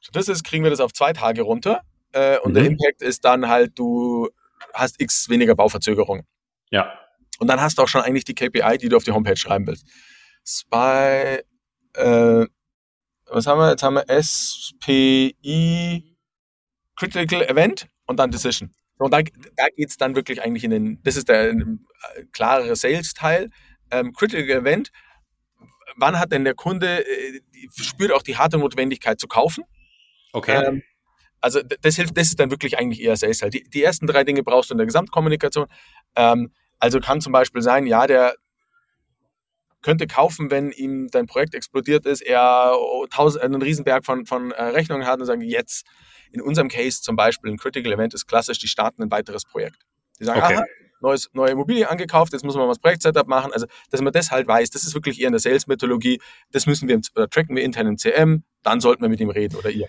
stattdessen kriegen wir das auf zwei Tage runter. Äh, und mhm. der Impact ist dann halt, du hast x weniger Bauverzögerungen. Ja. Und dann hast du auch schon eigentlich die KPI, die du auf die Homepage schreiben willst. Spy, äh, was haben wir? Jetzt haben wir SPI, Critical Event und dann Decision. Und da, da geht es dann wirklich eigentlich in den, das ist der äh, klarere Sales-Teil. Ähm, Critical Event wann hat denn der Kunde, äh, spürt auch die harte Notwendigkeit zu kaufen? Okay. Ähm, also das hilft, das ist dann wirklich eigentlich eher Sales halt. Die, die ersten drei Dinge brauchst du in der Gesamtkommunikation. Ähm, also kann zum Beispiel sein, ja, der könnte kaufen, wenn ihm dein Projekt explodiert ist, er tausend, einen Riesenberg von, von äh, Rechnungen hat und sagen, jetzt in unserem Case zum Beispiel ein Critical Event ist klassisch, die starten ein weiteres Projekt. Die sagen, okay. aha, neues, neue Immobilie angekauft, jetzt muss man mal das Projektsetup machen. Also, dass man das halt weiß, das ist wirklich eher in der Sales-Methodologie, das müssen wir, oder tracken wir intern im CM, dann sollten wir mit ihm reden oder ihr.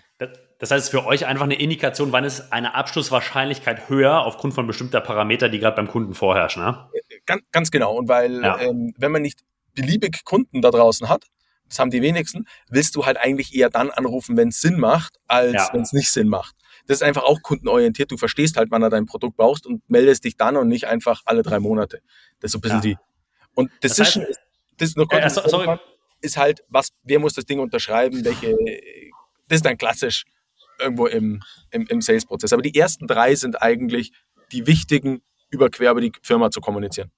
Das heißt, für euch einfach eine Indikation, wann ist eine Abschlusswahrscheinlichkeit höher aufgrund von bestimmter Parameter, die gerade beim Kunden vorherrschen, ne? Ganz, ganz genau. Und weil, ja. ähm, wenn man nicht beliebig Kunden da draußen hat, das haben die wenigsten, willst du halt eigentlich eher dann anrufen, wenn es Sinn macht, als ja. wenn es nicht Sinn macht das ist einfach auch kundenorientiert. Du verstehst halt, wann er dein Produkt brauchst und meldest dich dann und nicht einfach alle drei Monate. Das ist so ein bisschen ja. die. Und Decision das heißt, ist, das ist, noch äh, sorry. ist halt, was, wer muss das Ding unterschreiben, welche, das ist dann klassisch irgendwo im, im, im Sales-Prozess. Aber die ersten drei sind eigentlich die wichtigen, über quer über die Firma zu kommunizieren.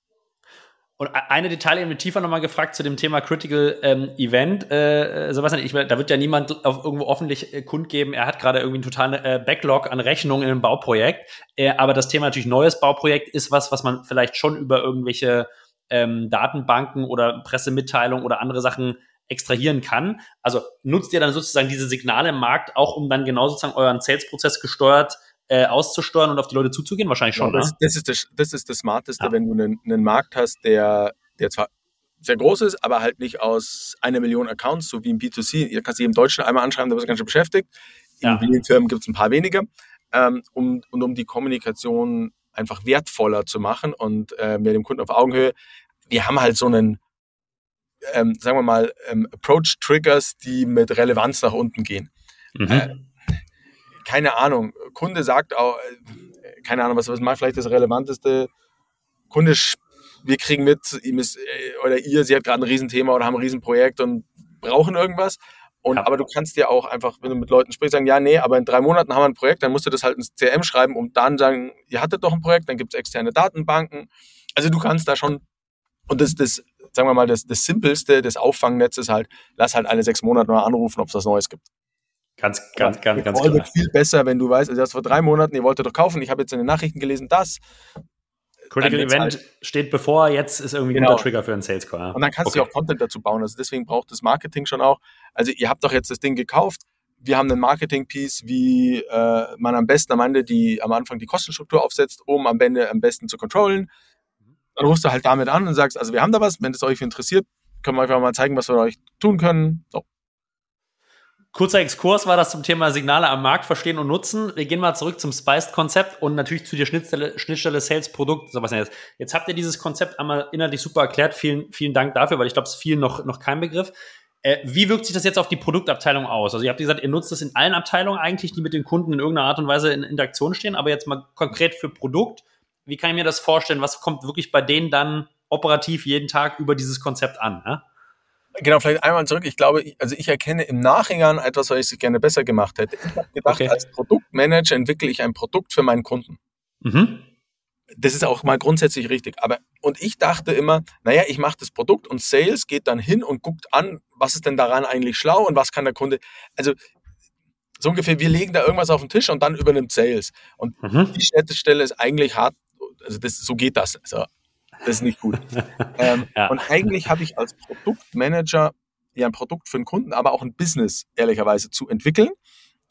Und eine Detail eben tiefer nochmal gefragt zu dem Thema Critical ähm, Event. Äh, äh Sebastian, ich, da wird ja niemand auf irgendwo öffentlich äh, kundgeben, er hat gerade irgendwie einen totalen äh, Backlog an Rechnungen in einem Bauprojekt. Äh, aber das Thema natürlich neues Bauprojekt ist was, was man vielleicht schon über irgendwelche ähm, Datenbanken oder Pressemitteilungen oder andere Sachen extrahieren kann. Also nutzt ihr dann sozusagen diese Signale im Markt auch, um dann genau sozusagen euren Sales-Prozess gesteuert äh, auszusteuern und auf die Leute zuzugehen? Wahrscheinlich schon. Ja, das, ne? das, ist das, das ist das Smarteste, ja. wenn du einen, einen Markt hast, der, der zwar sehr groß ist, aber halt nicht aus einer Million Accounts, so wie im B2C. Ihr kannst im Deutschen einmal anschreiben, da bist du ganz schön beschäftigt. In ja. vielen Firmen gibt es ein paar weniger. Ähm, um, und um die Kommunikation einfach wertvoller zu machen und äh, mit dem Kunden auf Augenhöhe. Wir haben halt so einen, ähm, sagen wir mal, ähm, Approach-Triggers, die mit Relevanz nach unten gehen. Mhm. Äh, keine Ahnung, Kunde sagt auch, äh, keine Ahnung, was, was mal vielleicht das Relevanteste, Kunde, wir kriegen mit, ihm ist, äh, oder ihr, sie hat gerade ein Riesenthema oder haben ein Riesenprojekt und brauchen irgendwas. Und, ja. aber du kannst ja auch einfach, wenn du mit Leuten sprichst, sagen, ja, nee, aber in drei Monaten haben wir ein Projekt, dann musst du das halt ins CRM schreiben und dann sagen, ihr hattet doch ein Projekt, dann gibt es externe Datenbanken. Also du kannst da schon, und das, das, sagen wir mal, das, das Simpelste des Auffangnetzes halt, lass halt alle sechs Monate mal anrufen, ob es was Neues gibt. Ganz, ganz, ganz, ganz klar. wird viel besser, wenn du weißt, also erst vor drei Monaten, ihr wolltet doch kaufen, ich habe jetzt in den Nachrichten gelesen, das. Critical Event halt steht bevor, jetzt ist irgendwie genau. ein guter Trigger für einen Sales Call. Ja. Und dann kannst okay. du auch Content dazu bauen. Also deswegen braucht das Marketing schon auch. Also ihr habt doch jetzt das Ding gekauft. Wir haben einen Marketing-Piece, wie äh, man am besten am Ende die, am Anfang die Kostenstruktur aufsetzt, um am Ende am besten zu controllen. Dann rufst du halt damit an und sagst, also wir haben da was, wenn es euch interessiert, können wir einfach mal zeigen, was wir euch tun können. So. Kurzer Exkurs war das zum Thema Signale am Markt verstehen und nutzen. Wir gehen mal zurück zum Spiced-Konzept und natürlich zu der Schnittstelle, Schnittstelle Sales-Produkt. Jetzt. jetzt habt ihr dieses Konzept einmal inhaltlich super erklärt. Vielen, vielen Dank dafür, weil ich glaube, es ist vielen noch, noch kein Begriff. Äh, wie wirkt sich das jetzt auf die Produktabteilung aus? Also ihr habt gesagt, ihr nutzt das in allen Abteilungen eigentlich, die mit den Kunden in irgendeiner Art und Weise in Interaktion stehen, aber jetzt mal konkret für Produkt. Wie kann ich mir das vorstellen? Was kommt wirklich bei denen dann operativ jeden Tag über dieses Konzept an? Ne? Genau, vielleicht einmal zurück. Ich glaube, also ich erkenne im Nachhinein etwas, was ich gerne besser gemacht hätte. Ich habe gedacht, okay. als Produktmanager entwickle ich ein Produkt für meinen Kunden. Mhm. Das ist auch mal grundsätzlich richtig. Aber und ich dachte immer, naja, ich mache das Produkt und Sales geht dann hin und guckt an, was ist denn daran eigentlich schlau und was kann der Kunde. Also so ungefähr, wir legen da irgendwas auf den Tisch und dann übernimmt Sales. Und mhm. die Schnittstelle ist eigentlich hart, also das, so geht das. Also das ist nicht gut. ähm, ja. Und eigentlich habe ich als Produktmanager ja ein Produkt für einen Kunden, aber auch ein Business ehrlicherweise zu entwickeln.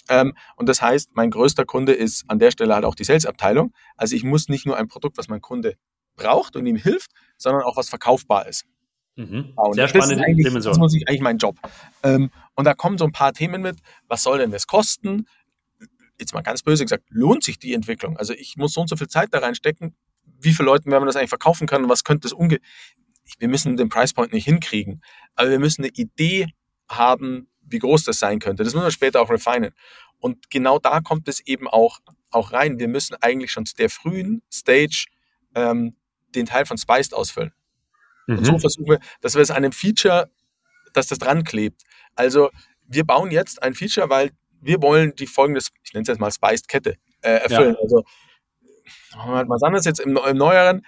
Ähm, und das heißt, mein größter Kunde ist an der Stelle halt auch die Sales-Abteilung. Also ich muss nicht nur ein Produkt, was mein Kunde braucht und ihm hilft, sondern auch was verkaufbar ist. Mhm. Sehr spannende Dimension. Das muss ich eigentlich mein Job. Ähm, und da kommen so ein paar Themen mit. Was soll denn das kosten? Jetzt mal ganz böse gesagt, lohnt sich die Entwicklung? Also ich muss so und so viel Zeit da reinstecken wie viele Leuten werden wir das eigentlich verkaufen können was könnte das umge... Wir müssen den Price Point nicht hinkriegen, aber wir müssen eine Idee haben, wie groß das sein könnte. Das müssen wir später auch refinen. Und genau da kommt es eben auch, auch rein. Wir müssen eigentlich schon zu der frühen Stage ähm, den Teil von Spiced ausfüllen. Mhm. Und so versuchen wir, dass wir es an einem Feature, dass das dran klebt. Also wir bauen jetzt ein Feature, weil wir wollen die folgende, ich nenne es jetzt mal Spiced Kette, äh, erfüllen. Ja. Also was anderes jetzt im, im Neueren.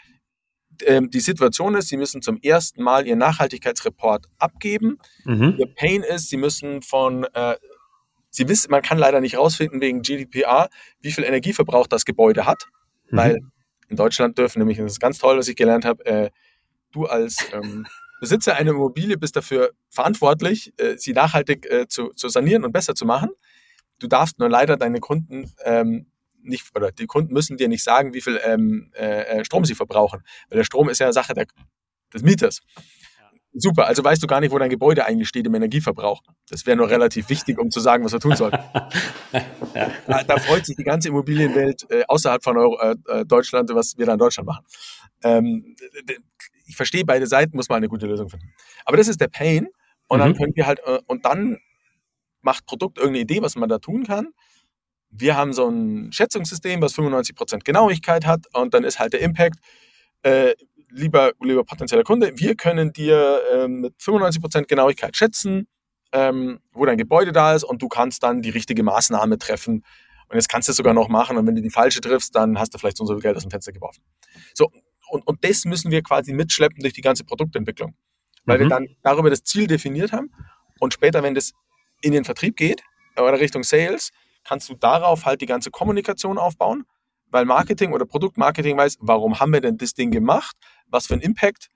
Ähm, die Situation ist, sie müssen zum ersten Mal ihren Nachhaltigkeitsreport abgeben. Mhm. Ihr Pain ist, sie müssen von, äh, sie wissen, man kann leider nicht rausfinden wegen GDPR, wie viel Energieverbrauch das Gebäude hat, mhm. weil in Deutschland dürfen nämlich, das ist ganz toll, was ich gelernt habe, äh, du als ähm, Besitzer einer Immobilie bist dafür verantwortlich, äh, sie nachhaltig äh, zu, zu sanieren und besser zu machen. Du darfst nur leider deine Kunden ähm, nicht, oder die Kunden müssen dir nicht sagen, wie viel ähm, äh, äh, Strom sie verbrauchen. Weil der Strom ist ja Sache der, des Mieters. Super, also weißt du gar nicht, wo dein Gebäude eigentlich steht im Energieverbrauch. Das wäre nur relativ wichtig, um zu sagen, was wir tun sollen. ja. da, da, freut sich die ganze Immobilienwelt äh, außerhalb von Euro, äh, äh Deutschland, was wir da in Deutschland machen. Ähm, ich verstehe beide Seiten, muss man eine gute Lösung finden. Aber das ist der Pain. Und mhm. dann können wir halt, äh, und dann macht Produkt irgendeine Idee, was man da tun kann wir haben so ein Schätzungssystem, was 95% Genauigkeit hat und dann ist halt der Impact, äh, lieber, lieber potenzieller Kunde, wir können dir äh, mit 95% Genauigkeit schätzen, ähm, wo dein Gebäude da ist und du kannst dann die richtige Maßnahme treffen. Und jetzt kannst du es sogar noch machen und wenn du die falsche triffst, dann hast du vielleicht so viel Geld aus dem Fenster geworfen. So, und, und das müssen wir quasi mitschleppen durch die ganze Produktentwicklung. Weil mhm. wir dann darüber das Ziel definiert haben und später, wenn das in den Vertrieb geht oder Richtung Sales, kannst du darauf halt die ganze Kommunikation aufbauen, weil Marketing oder Produktmarketing weiß, warum haben wir denn das Ding gemacht, was für ein Impact,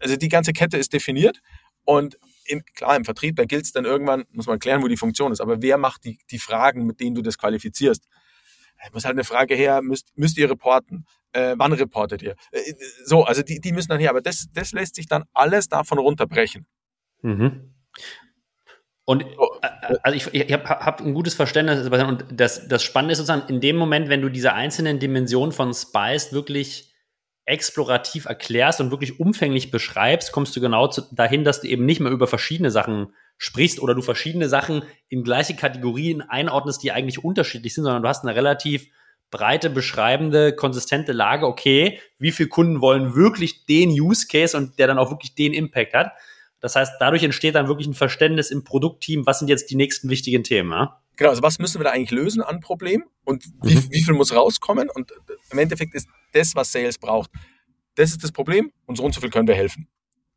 also die ganze Kette ist definiert und im, klar, im Vertrieb, da gilt es dann irgendwann, muss man klären, wo die Funktion ist, aber wer macht die, die Fragen, mit denen du das qualifizierst? Da muss halt eine Frage her, müsst, müsst ihr reporten? Äh, wann reportet ihr? Äh, so, also die, die müssen dann her, aber das, das lässt sich dann alles davon runterbrechen. Mhm. Und äh, also ich, ich habe hab ein gutes Verständnis, und das, das Spannende ist sozusagen, in dem Moment, wenn du diese einzelnen Dimensionen von Spice wirklich explorativ erklärst und wirklich umfänglich beschreibst, kommst du genau zu, dahin, dass du eben nicht mehr über verschiedene Sachen sprichst oder du verschiedene Sachen in gleiche Kategorien einordnest, die eigentlich unterschiedlich sind, sondern du hast eine relativ breite, beschreibende, konsistente Lage, okay, wie viele Kunden wollen wirklich den Use Case und der dann auch wirklich den Impact hat. Das heißt, dadurch entsteht dann wirklich ein Verständnis im Produktteam, was sind jetzt die nächsten wichtigen Themen. Ja? Genau, also was müssen wir da eigentlich lösen an Problemen und wie, mhm. wie viel muss rauskommen? Und im Endeffekt ist das, was Sales braucht. Das ist das Problem und so und so viel können wir helfen.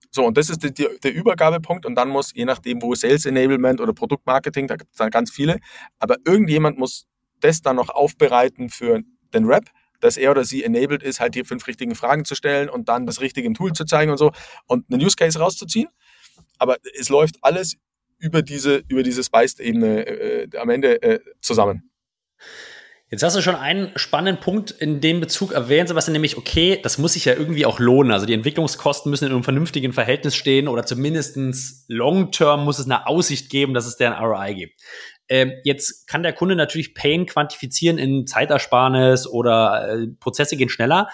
So, und das ist die, die, der Übergabepunkt und dann muss, je nachdem, wo Sales Enablement oder Produktmarketing, da gibt es dann ganz viele, aber irgendjemand muss das dann noch aufbereiten für den Rap dass er oder sie enabled ist, halt die fünf richtigen Fragen zu stellen und dann das richtige im Tool zu zeigen und so und einen Use Case rauszuziehen. Aber es läuft alles über diese, über diese Spiced-Ebene äh, am Ende äh, zusammen. Jetzt hast du schon einen spannenden Punkt in dem Bezug erwähnt, Sebastian, nämlich, okay, das muss sich ja irgendwie auch lohnen. Also die Entwicklungskosten müssen in einem vernünftigen Verhältnis stehen oder zumindestens long-term muss es eine Aussicht geben, dass es deren ROI gibt. Ähm, jetzt kann der Kunde natürlich Pain quantifizieren in Zeitersparnis oder äh, Prozesse gehen schneller.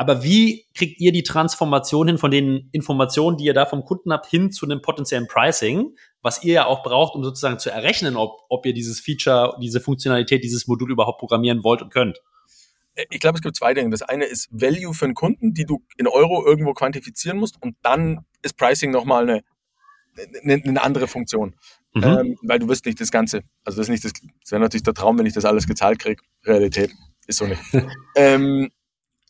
Aber wie kriegt ihr die Transformation hin von den Informationen, die ihr da vom Kunden habt, hin zu einem potenziellen Pricing, was ihr ja auch braucht, um sozusagen zu errechnen, ob, ob ihr dieses Feature, diese Funktionalität, dieses Modul überhaupt programmieren wollt und könnt? Ich glaube, es gibt zwei Dinge. Das eine ist Value für den Kunden, die du in Euro irgendwo quantifizieren musst. Und dann ist Pricing nochmal eine, eine, eine andere Funktion. Mhm. Ähm, weil du wirst nicht das Ganze, also das ist nicht das, das wäre natürlich der Traum, wenn ich das alles gezahlt kriege. Realität ist so nicht. ähm,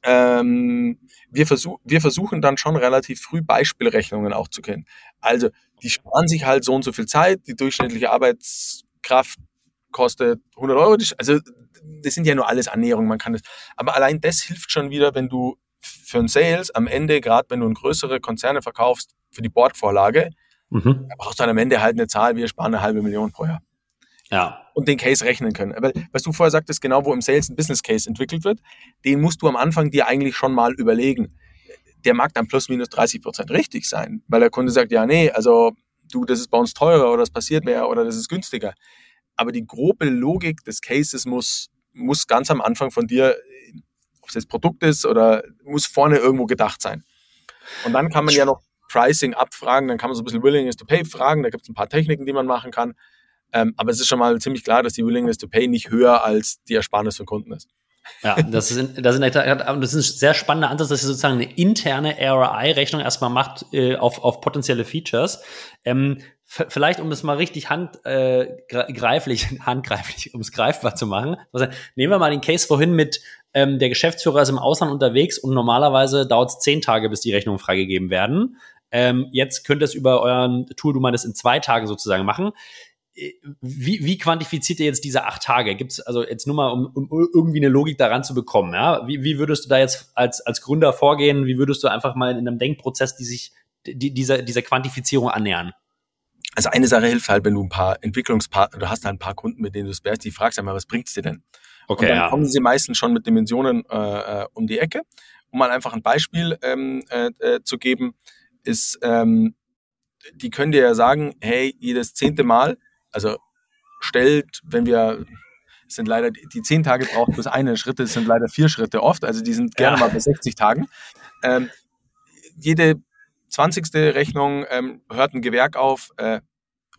ähm, wir, versuch, wir versuchen dann schon relativ früh Beispielrechnungen auch zu kennen. Also die sparen sich halt so und so viel Zeit, die durchschnittliche Arbeitskraft kostet 100 Euro. Also das sind ja nur alles Annäherungen, man kann das. Aber allein das hilft schon wieder, wenn du für ein Sales am Ende, gerade wenn du in größere Konzerne verkaufst, für die Bordvorlage, mhm. brauchst du dann am Ende halt eine Zahl, wir sparen eine halbe Million pro Jahr. Ja. Und den Case rechnen können. Weil, was du vorher sagtest, genau wo im Sales ein Business Case entwickelt wird, den musst du am Anfang dir eigentlich schon mal überlegen. Der mag dann plus minus 30 Prozent richtig sein, weil der Kunde sagt, ja, nee, also du, das ist bei uns teurer oder das passiert mehr oder das ist günstiger. Aber die grobe Logik des Cases muss, muss ganz am Anfang von dir, ob es jetzt Produkt ist oder muss vorne irgendwo gedacht sein. Und dann kann man ja noch Pricing abfragen, dann kann man so ein bisschen Willingness to Pay fragen, da gibt es ein paar Techniken, die man machen kann. Ähm, aber es ist schon mal ziemlich klar, dass die Willingness to Pay nicht höher als die Ersparnis von Kunden ist. Ja, das ist, das, ist, das ist ein sehr spannender Ansatz, dass ihr sozusagen eine interne ROI-Rechnung erstmal macht äh, auf, auf potenzielle Features. Ähm, vielleicht, um es mal richtig handgreiflich, äh, handgreiflich, um es greifbar zu machen. Also, nehmen wir mal den Case vorhin mit, ähm, der Geschäftsführer ist im Ausland unterwegs und normalerweise dauert es zehn Tage, bis die Rechnungen freigegeben werden. Ähm, jetzt könnt ihr es über euren Tool, du meinst, in zwei Tagen sozusagen machen wie, wie quantifiziert ihr jetzt diese acht Tage? Gibt es also jetzt nur mal, um, um irgendwie eine Logik daran zu bekommen? Ja? Wie, wie würdest du da jetzt als, als Gründer vorgehen? Wie würdest du einfach mal in einem Denkprozess die sich die, dieser, dieser Quantifizierung annähern? Also eine Sache hilft halt, wenn du ein paar Entwicklungspartner, du hast halt ein paar Kunden, mit denen du sparst, die fragst einmal, was bringt's dir denn? Okay, und dann ja. kommen sie meistens schon mit Dimensionen äh, äh, um die Ecke. Um mal einfach ein Beispiel ähm, äh, äh, zu geben, ist, ähm, die können dir ja sagen, hey, jedes zehnte Mal also stellt, wenn wir es sind leider die zehn Tage braucht bis eine Schritte, es sind leider vier Schritte oft, also die sind gerne ja. mal bei 60 Tagen. Ähm, jede 20. Rechnung ähm, hört ein Gewerk auf äh,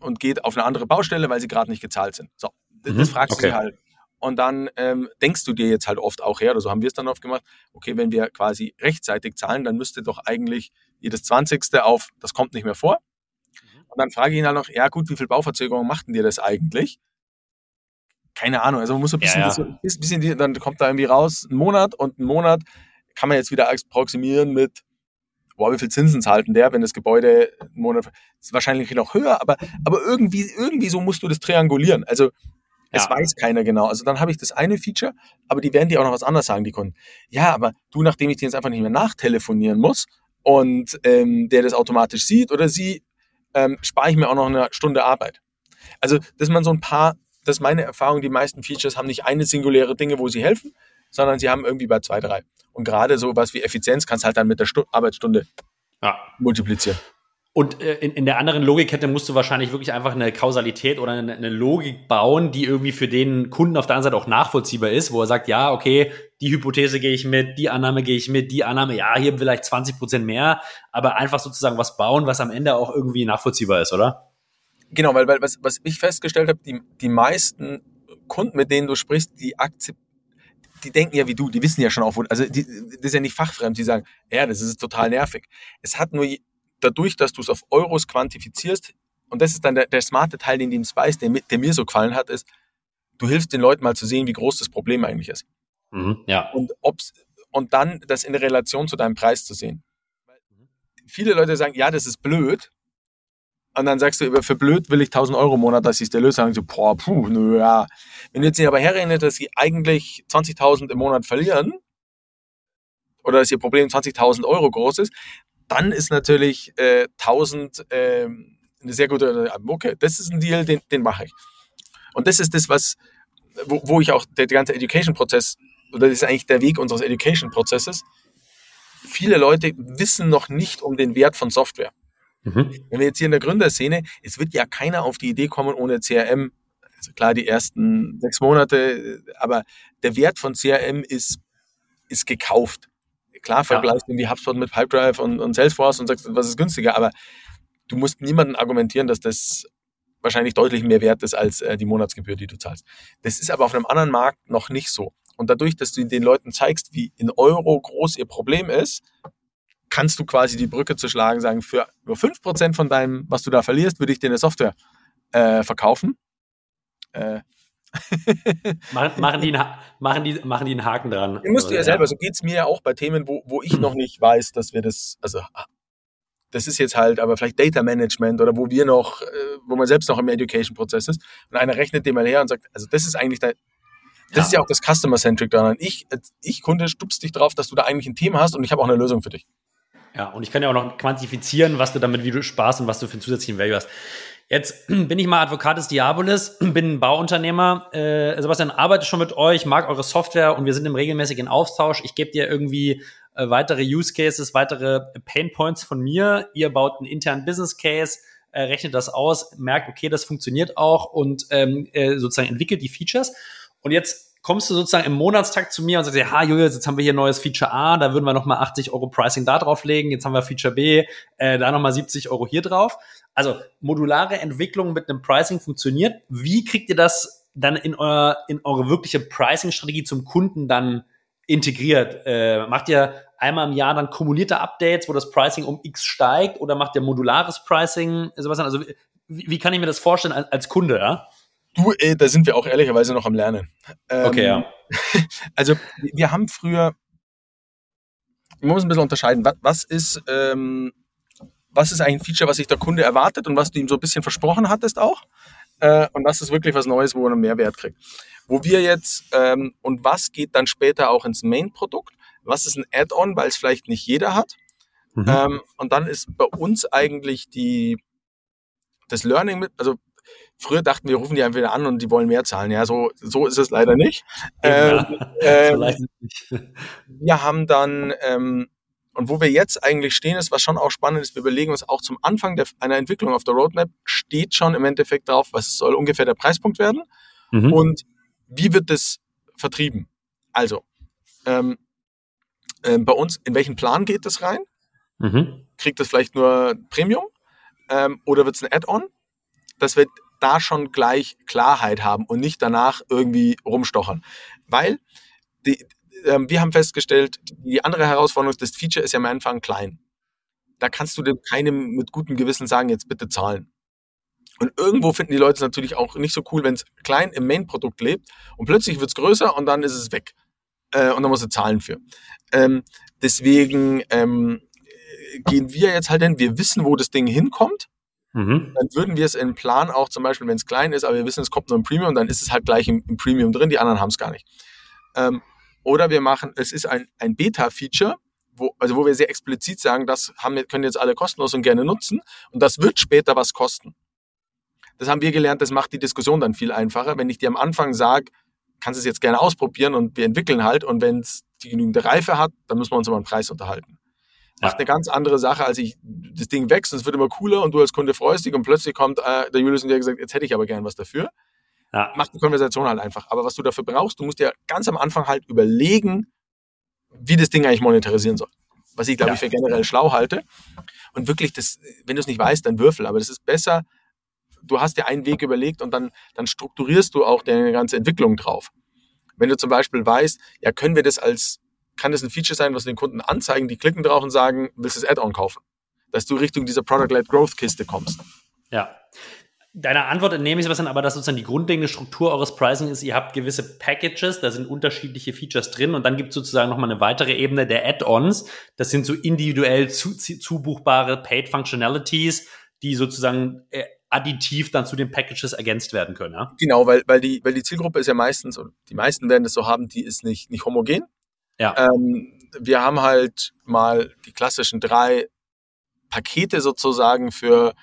und geht auf eine andere Baustelle, weil sie gerade nicht gezahlt sind. So, das mhm, fragst okay. du halt. Und dann ähm, denkst du dir jetzt halt oft auch her, oder so haben wir es dann oft gemacht, okay, wenn wir quasi rechtzeitig zahlen, dann müsste doch eigentlich jedes 20. auf, das kommt nicht mehr vor. Und dann frage ich ihn halt noch, ja gut, wie viel Bauverzögerung machten dir das eigentlich? Keine Ahnung, also man muss so ein bisschen, ja, ja. Das, bisschen, dann kommt da irgendwie raus, ein Monat und ein Monat kann man jetzt wieder approximieren mit, boah, wie viel Zinsen zahlt denn der, wenn das Gebäude einen Monat, ist wahrscheinlich noch höher, aber, aber irgendwie, irgendwie so musst du das triangulieren. Also, es ja. weiß keiner genau. Also dann habe ich das eine Feature, aber die werden dir auch noch was anderes sagen, die Kunden. Ja, aber du, nachdem ich dir jetzt einfach nicht mehr nachtelefonieren muss und ähm, der das automatisch sieht oder sie, ähm, spare ich mir auch noch eine Stunde Arbeit. Also, dass man so ein paar, das ist meine Erfahrung, die meisten Features haben nicht eine singuläre Dinge, wo sie helfen, sondern sie haben irgendwie bei zwei, drei. Und gerade so was wie Effizienz kannst halt dann mit der Stu Arbeitsstunde ja. multiplizieren. Und äh, in, in der anderen Logikkette musst du wahrscheinlich wirklich einfach eine Kausalität oder eine, eine, Logik bauen, die irgendwie für den Kunden auf der anderen Seite auch nachvollziehbar ist, wo er sagt, ja, okay, die Hypothese gehe ich mit, die Annahme gehe ich mit, die Annahme, ja, hier vielleicht 20 Prozent mehr, aber einfach sozusagen was bauen, was am Ende auch irgendwie nachvollziehbar ist, oder? Genau, weil, weil was, was ich festgestellt habe, die, die meisten Kunden, mit denen du sprichst, die akzeptieren die denken ja wie du, die wissen ja schon auch, also die, das ist ja nicht fachfremd, die sagen, ja, das ist total nervig. Es hat nur dadurch, dass du es auf Euros quantifizierst, und das ist dann der, der smarte Teil, den die Spice, der, der, mir so gefallen hat, ist, du hilfst den Leuten mal zu sehen, wie groß das Problem eigentlich ist. Mhm, ja. Und, ob's, und dann das in Relation zu deinem Preis zu sehen. Viele Leute sagen, ja, das ist blöd. Und dann sagst du, für blöd will ich 1000 Euro im Monat, dass ich es der löse. Sagen so, boah, puh, nö, ja. Wenn du jetzt nicht aber herrechnet, dass sie eigentlich 20.000 im Monat verlieren, oder dass Ihr Problem 20.000 Euro groß ist, dann ist natürlich äh, 1000 äh, eine sehr gute, okay, das ist ein Deal, den, den mache ich. Und das ist das, was, wo, wo ich auch der, der ganze Education-Prozess, oder das ist eigentlich der Weg unseres Education-Prozesses, viele Leute wissen noch nicht um den Wert von Software. Mhm. Wenn wir jetzt hier in der Gründerszene, es wird ja keiner auf die Idee kommen ohne CRM. Also klar, die ersten sechs Monate, aber der Wert von CRM ist, ist gekauft. Klar, vergleichst du ja. die HubSpot mit Pipedrive und, und Salesforce und sagst, was ist günstiger, aber du musst niemanden argumentieren, dass das wahrscheinlich deutlich mehr wert ist als äh, die Monatsgebühr, die du zahlst. Das ist aber auf einem anderen Markt noch nicht so. Und dadurch, dass du den Leuten zeigst, wie in Euro groß ihr Problem ist, kannst du quasi die Brücke zu schlagen, sagen, für nur 5% von deinem, was du da verlierst, würde ich dir eine Software äh, verkaufen. Äh. machen, machen, die einen, machen, die, machen die einen Haken dran. Den musst du ja selber, so geht es mir ja auch bei Themen, wo, wo ich noch nicht weiß, dass wir das, also das ist jetzt halt aber vielleicht Data Management oder wo wir noch, äh, wo man selbst noch im Education-Prozess ist und einer rechnet dem mal her und sagt, also das ist eigentlich der, das ja. ist ja auch das Customer-Centric daran. Ich, ich Kunde stupst dich drauf, dass du da eigentlich ein Thema hast und ich habe auch eine Lösung für dich. Ja, und ich kann ja auch noch quantifizieren, was du damit, wie du Spaß und was du für einen zusätzlichen Value hast. Jetzt bin ich mal Advocat des Diabolis, bin ein Bauunternehmer. Äh, Sebastian, arbeite schon mit euch, mag eure Software und wir sind im regelmäßigen Austausch. Ich gebe dir irgendwie äh, weitere Use Cases, weitere Pain Points von mir. Ihr baut einen internen Business Case, äh, rechnet das aus, merkt, okay, das funktioniert auch und ähm, äh, sozusagen entwickelt die Features. Und jetzt kommst du sozusagen im Monatstakt zu mir und sagst, ja, ha, Julius, jetzt haben wir hier neues Feature A, da würden wir nochmal 80 Euro Pricing da drauflegen, jetzt haben wir Feature B, äh, da nochmal 70 Euro hier drauf. Also modulare Entwicklung mit einem Pricing funktioniert. Wie kriegt ihr das dann in, euer, in eure wirkliche Pricing-Strategie zum Kunden dann integriert? Äh, macht ihr einmal im Jahr dann kumulierte Updates, wo das Pricing um X steigt oder macht ihr modulares Pricing? Sebastian, also wie, wie kann ich mir das vorstellen als, als Kunde, ja? Du, äh, da sind wir auch ehrlicherweise noch am Lernen. Ähm, okay, ja. Also wir haben früher, man muss ein bisschen unterscheiden, was, was ist, ähm, was ist ein Feature, was sich der Kunde erwartet und was du ihm so ein bisschen versprochen hattest auch. Äh, und was ist wirklich was Neues, wo er einen Mehrwert kriegt. Wo wir jetzt, ähm, und was geht dann später auch ins Main-Produkt, was ist ein Add-on, weil es vielleicht nicht jeder hat. Mhm. Ähm, und dann ist bei uns eigentlich die, das Learning mit, also Früher dachten wir, rufen die einfach wieder an und die wollen mehr zahlen. Ja, so, so ist es leider nicht. Ja, ähm, ähm, nicht. wir haben dann, ähm, und wo wir jetzt eigentlich stehen, ist, was schon auch spannend ist, wir überlegen uns auch zum Anfang der, einer Entwicklung auf der Roadmap, steht schon im Endeffekt drauf, was soll ungefähr der Preispunkt werden mhm. und wie wird das vertrieben. Also, ähm, äh, bei uns, in welchen Plan geht das rein? Mhm. Kriegt das vielleicht nur Premium ähm, oder wird es ein Add-on? Das wird da schon gleich Klarheit haben und nicht danach irgendwie rumstochern. Weil die, äh, wir haben festgestellt, die andere Herausforderung ist, das Feature ist ja am Anfang klein. Da kannst du dem keinem mit gutem Gewissen sagen, jetzt bitte zahlen. Und irgendwo finden die Leute es natürlich auch nicht so cool, wenn es klein im Main-Produkt lebt und plötzlich wird es größer und dann ist es weg. Äh, und dann musst du zahlen für. Ähm, deswegen ähm, gehen wir jetzt halt hin, wir wissen, wo das Ding hinkommt Mhm. Dann würden wir es im Plan auch zum Beispiel, wenn es klein ist, aber wir wissen, es kommt nur im Premium, dann ist es halt gleich im, im Premium drin, die anderen haben es gar nicht. Ähm, oder wir machen, es ist ein, ein Beta-Feature, wo, also wo wir sehr explizit sagen, das haben, können jetzt alle kostenlos und gerne nutzen und das wird später was kosten. Das haben wir gelernt, das macht die Diskussion dann viel einfacher. Wenn ich dir am Anfang sage, kannst du es jetzt gerne ausprobieren und wir entwickeln halt und wenn es die genügende Reife hat, dann müssen wir uns über den Preis unterhalten macht eine ganz andere Sache, als ich das Ding wächst und es wird immer cooler und du als Kunde freust dich und plötzlich kommt äh, der Julius und der gesagt, jetzt hätte ich aber gern was dafür. Ja. Macht die Konversation halt einfach. Aber was du dafür brauchst, du musst dir ganz am Anfang halt überlegen, wie das Ding eigentlich monetarisieren soll. Was ich, glaube ja. ich, für generell schlau halte. Und wirklich, das, wenn du es nicht weißt, dann würfel. Aber das ist besser, du hast dir einen Weg überlegt und dann, dann strukturierst du auch deine ganze Entwicklung drauf. Wenn du zum Beispiel weißt, ja, können wir das als kann das ein Feature sein, was den Kunden anzeigen, die klicken drauf und sagen, willst du das Add-on kaufen? Dass du Richtung dieser Product-led Growth-Kiste kommst. Ja. Deiner Antwort entnehme ich was an, aber dass sozusagen die grundlegende Struktur eures Pricing ist, ihr habt gewisse Packages, da sind unterschiedliche Features drin und dann gibt es sozusagen nochmal eine weitere Ebene der Add-ons. Das sind so individuell zu, zubuchbare Paid Functionalities, die sozusagen äh, additiv dann zu den Packages ergänzt werden können. Ja? Genau, weil, weil, die, weil die Zielgruppe ist ja meistens, und die meisten werden das so haben, die ist nicht, nicht homogen. Ja. Ähm, wir haben halt mal die klassischen drei Pakete sozusagen für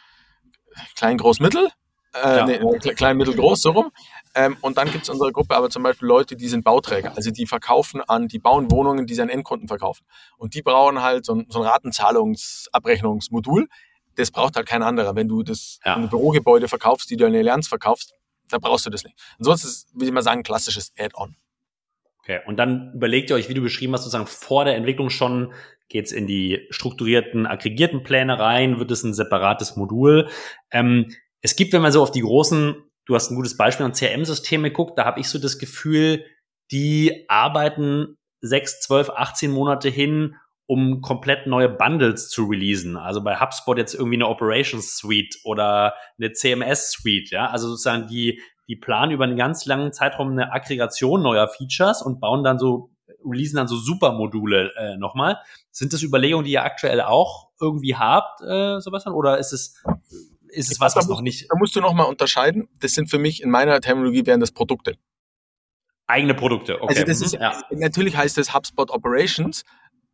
klein, groß, mittel. Äh, ja. nee, klein, mittel, groß, so rum. Ähm, und dann gibt es unsere Gruppe aber zum Beispiel Leute, die sind Bauträger. Also die verkaufen an, die bauen Wohnungen, die sie an Endkunden verkaufen. Und die brauchen halt so ein, so ein Ratenzahlungsabrechnungsmodul. Das braucht halt kein anderer. Wenn du das ja. ein Bürogebäude verkaufst, die du an Allianz verkaufst, da brauchst du das nicht. Ansonsten ist es, würde ich mal sagen, klassisches Add-on. Okay, und dann überlegt ihr euch, wie du beschrieben hast, sozusagen vor der Entwicklung schon, geht's in die strukturierten, aggregierten Pläne rein, wird es ein separates Modul. Ähm, es gibt, wenn man so auf die großen, du hast ein gutes Beispiel an CRM-Systeme guckt, da habe ich so das Gefühl, die arbeiten sechs, zwölf, 18 Monate hin, um komplett neue Bundles zu releasen. Also bei HubSpot jetzt irgendwie eine Operations Suite oder eine CMS Suite, ja. Also sozusagen die die planen über einen ganz langen Zeitraum eine Aggregation neuer Features und bauen dann so, releasen dann so Supermodule äh, nochmal. Sind das Überlegungen, die ihr aktuell auch irgendwie habt, äh, Sebastian? Oder ist es, ist es was, was noch nicht. Da musst du nochmal unterscheiden. Das sind für mich in meiner Terminologie wären das Produkte. Eigene Produkte, okay. Also das ist, mhm, ja. Natürlich heißt das HubSpot Operations,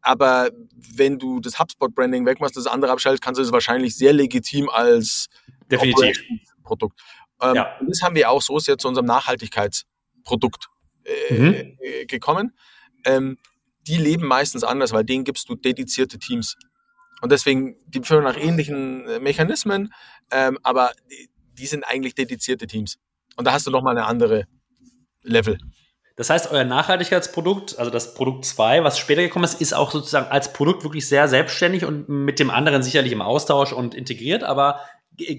aber wenn du das HubSpot-Branding wegmachst, das andere abschaltest, kannst du es wahrscheinlich sehr legitim als Definitiv. Produkt. Ähm, ja. Und das haben wir auch so sehr zu unserem Nachhaltigkeitsprodukt äh, mhm. Äh, gekommen. Ähm, die leben meistens anders, weil denen gibst du dedizierte Teams. Und deswegen, die führen nach ähnlichen äh, Mechanismen, ähm, aber die, die, sind eigentlich dedizierte Teams. Und da hast du nochmal eine andere Level. Das heißt, euer Nachhaltigkeitsprodukt, also das Produkt 2, was später gekommen ist, ist auch sozusagen als Produkt wirklich sehr selbstständig und mit dem anderen sicherlich im Austausch und integriert, aber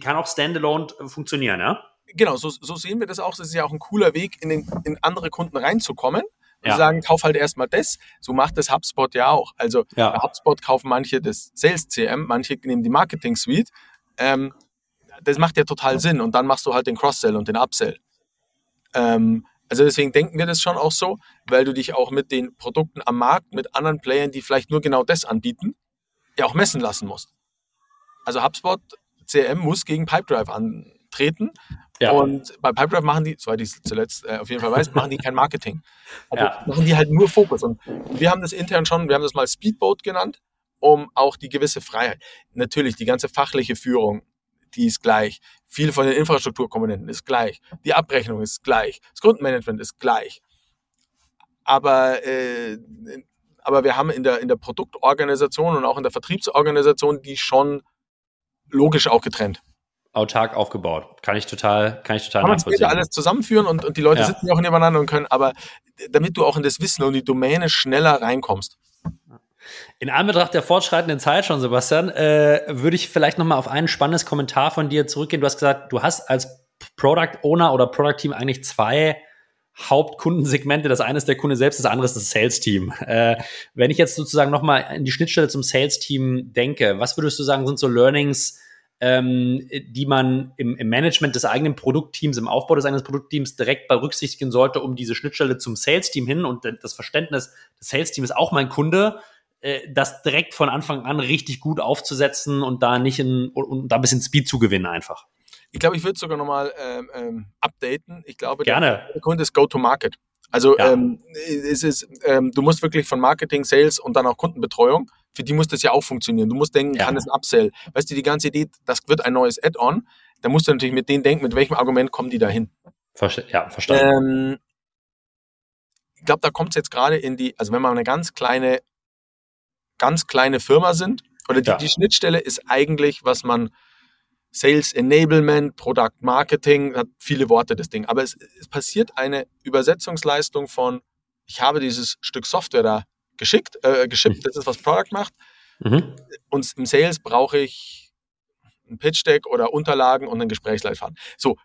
kann auch standalone funktionieren, ja? Genau, so, so sehen wir das auch. Das ist ja auch ein cooler Weg, in, den, in andere Kunden reinzukommen. Und ja. sagen, kauf halt erstmal das. So macht das HubSpot ja auch. Also ja. bei HubSpot kaufen manche das Sales CM, manche nehmen die Marketing Suite. Ähm, das macht ja total Sinn. Und dann machst du halt den Cross-Sell und den Upsell. Ähm, also deswegen denken wir das schon auch so, weil du dich auch mit den Produkten am Markt, mit anderen Playern, die vielleicht nur genau das anbieten, ja auch messen lassen musst. Also HubSpot CRM muss gegen Pipedrive antreten. Ja. Und bei Pipedrive machen die, soweit ich zuletzt äh, auf jeden Fall weiß, machen die kein Marketing. Also ja. machen die halt nur Fokus. Und wir haben das intern schon, wir haben das mal Speedboat genannt, um auch die gewisse Freiheit. Natürlich, die ganze fachliche Führung, die ist gleich. Viel von den Infrastrukturkomponenten ist gleich. Die Abrechnung ist gleich. Das Grundmanagement ist gleich. Aber, äh, aber wir haben in der, in der Produktorganisation und auch in der Vertriebsorganisation die schon logisch auch getrennt. Autark aufgebaut. Kann ich total, kann ich total kann nachvollziehen. Kann alles zusammenführen und, und die Leute ja. sitzen ja auch nebeneinander und können, aber damit du auch in das Wissen und die Domäne schneller reinkommst. In Anbetracht der fortschreitenden Zeit schon, Sebastian, äh, würde ich vielleicht nochmal auf ein spannendes Kommentar von dir zurückgehen. Du hast gesagt, du hast als Product Owner oder Product Team eigentlich zwei Hauptkundensegmente. Das eine ist der Kunde selbst, das andere ist das Sales Team. Äh, wenn ich jetzt sozusagen nochmal in die Schnittstelle zum Sales Team denke, was würdest du sagen, sind so Learnings, ähm, die man im, im, Management des eigenen Produktteams, im Aufbau des eigenen Produktteams direkt berücksichtigen sollte, um diese Schnittstelle zum Sales-Team hin und das Verständnis des Sales-Teams ist auch mein Kunde, das direkt von Anfang an richtig gut aufzusetzen und da nicht in, und, da ein bisschen Speed zu gewinnen einfach. Ich glaube, ich würde sogar nochmal ähm, ähm, updaten. Ich glaube, Gerne. der Kunde ist Go-to-Market. Also ja. ähm, es ist, ähm, du musst wirklich von Marketing, Sales und dann auch Kundenbetreuung, für die muss das ja auch funktionieren. Du musst denken, ja. kann es ein Upsell? Weißt du, die ganze Idee, das wird ein neues Add-on, da musst du natürlich mit denen denken, mit welchem Argument kommen die da hin. Verste ja, verstanden. Ähm, ich glaube, da kommt es jetzt gerade in die, also wenn wir eine ganz kleine, ganz kleine Firma sind, oder die, ja. die Schnittstelle ist eigentlich, was man Sales Enablement, Product Marketing, hat viele Worte das Ding. Aber es, es passiert eine Übersetzungsleistung von, ich habe dieses Stück Software da geschickt, äh, geschippt, mhm. das ist, was Product macht. Mhm. Und im Sales brauche ich ein Pitch Deck oder Unterlagen und einen Gesprächsleitfaden. So,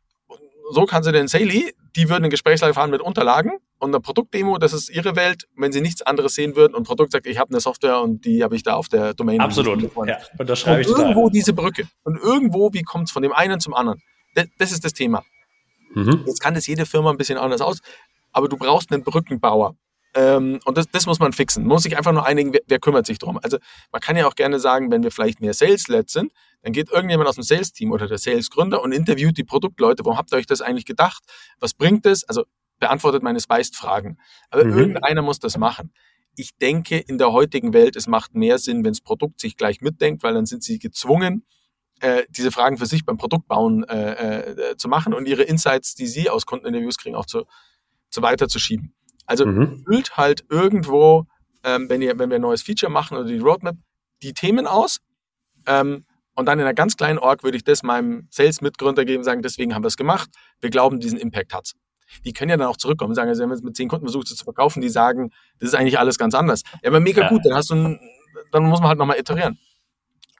so kann sie den Saley, die würden ein Gesprächsleitfaden mit Unterlagen und eine Produktdemo, das ist ihre Welt, wenn sie nichts anderes sehen würden und ein Produkt sagt, ich habe eine Software und die habe ich da auf der Domain. Absolut, ja, unterschreibe und ich irgendwo total. diese Brücke und irgendwo, wie kommt es von dem einen zum anderen? Das, das ist das Thema. Mhm. Jetzt kann das jede Firma ein bisschen anders aus, aber du brauchst einen Brückenbauer. Ähm, und das, das muss man fixen. Man muss sich einfach nur einigen, wer, wer kümmert sich darum. Also man kann ja auch gerne sagen, wenn wir vielleicht mehr Sales-led sind, dann geht irgendjemand aus dem Sales-Team oder der Sales-Gründer und interviewt die Produktleute. Warum habt ihr euch das eigentlich gedacht? Was bringt es? Also beantwortet meine Spiced-Fragen. Aber mhm. irgendeiner muss das machen. ich denke in der heutigen Welt, es macht mehr Sinn, wenn das Produkt sich gleich mitdenkt, weil dann sind sie gezwungen, äh, diese Fragen für sich beim Produktbauen äh, äh, zu machen und ihre Insights, die sie aus Kundeninterviews kriegen, auch zu, zu weiterzuschieben. Also mhm. füllt halt irgendwo, ähm, wenn, ihr, wenn wir ein neues Feature machen oder die Roadmap, die Themen aus. Ähm, und dann in einer ganz kleinen Org würde ich das meinem Sales-Mitgründer geben und sagen, deswegen haben wir es gemacht. Wir glauben, diesen Impact hat's. Die können ja dann auch zurückkommen und sagen, also wenn man mit zehn Kunden versucht, es zu verkaufen, die sagen, das ist eigentlich alles ganz anders. Ja, aber mega ja. gut, dann hast du ein, dann muss man halt nochmal iterieren.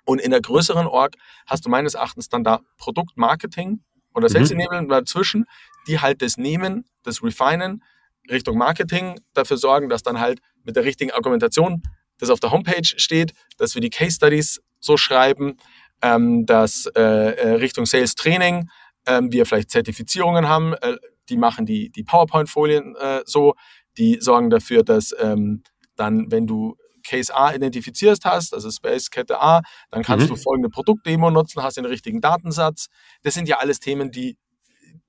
Und in der größeren Org hast du meines Erachtens dann da Produktmarketing oder mhm. Sales Enablement dazwischen, die halt das nehmen, das refinen, Richtung Marketing dafür sorgen, dass dann halt mit der richtigen Argumentation das auf der Homepage steht, dass wir die Case Studies so schreiben, ähm, dass äh, äh, Richtung Sales Training ähm, wir vielleicht Zertifizierungen haben, äh, die machen die, die PowerPoint-Folien äh, so, die sorgen dafür, dass ähm, dann, wenn du Case A identifizierst hast, also Space Kette A, dann kannst mhm. du folgende Produktdemo nutzen, hast den richtigen Datensatz. Das sind ja alles Themen, die,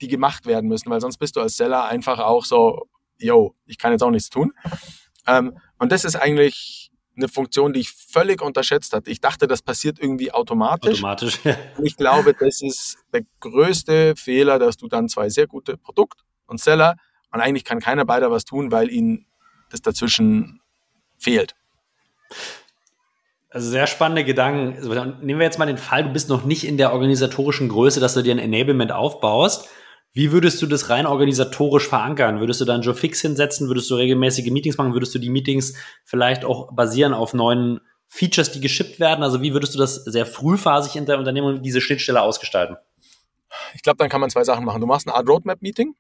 die gemacht werden müssen, weil sonst bist du als Seller einfach auch so, yo, ich kann jetzt auch nichts tun. Ähm, und das ist eigentlich eine Funktion, die ich völlig unterschätzt hatte. Ich dachte, das passiert irgendwie automatisch. Automatisch, ja. Ich glaube, das ist der größte Fehler, dass du dann zwei sehr gute Produkt- und Seller und eigentlich kann keiner beider was tun, weil ihnen das dazwischen fehlt. Also sehr spannende Gedanken. Nehmen wir jetzt mal den Fall, du bist noch nicht in der organisatorischen Größe, dass du dir ein Enablement aufbaust. Wie würdest du das rein organisatorisch verankern? Würdest du dann Joe Fix hinsetzen? Würdest du regelmäßige Meetings machen? Würdest du die Meetings vielleicht auch basieren auf neuen Features, die geschippt werden? Also wie würdest du das sehr frühphasig in der Unternehmung diese Schnittstelle ausgestalten? Ich glaube, dann kann man zwei Sachen machen. Du machst eine Art Roadmap-Meeting,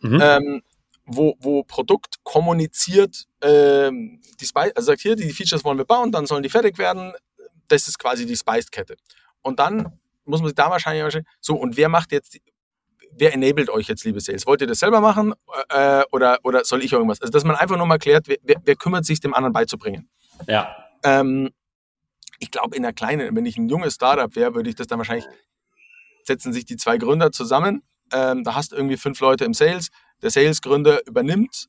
mhm. ähm, wo, wo Produkt kommuniziert, ähm, die Spice, also sagt hier, die Features wollen wir bauen, dann sollen die fertig werden. Das ist quasi die Spice-Kette. Und dann muss man sich da wahrscheinlich, so, und wer macht jetzt, wer enabled euch jetzt, liebe Sales? Wollt ihr das selber machen äh, oder, oder soll ich irgendwas? Also, dass man einfach nur mal klärt, wer, wer, wer kümmert sich, dem anderen beizubringen. Ja. Ähm, ich glaube, in einer kleinen, wenn ich ein junges Startup wäre, würde ich das dann wahrscheinlich, setzen sich die zwei Gründer zusammen, ähm, da hast du irgendwie fünf Leute im Sales, der Sales-Gründer übernimmt,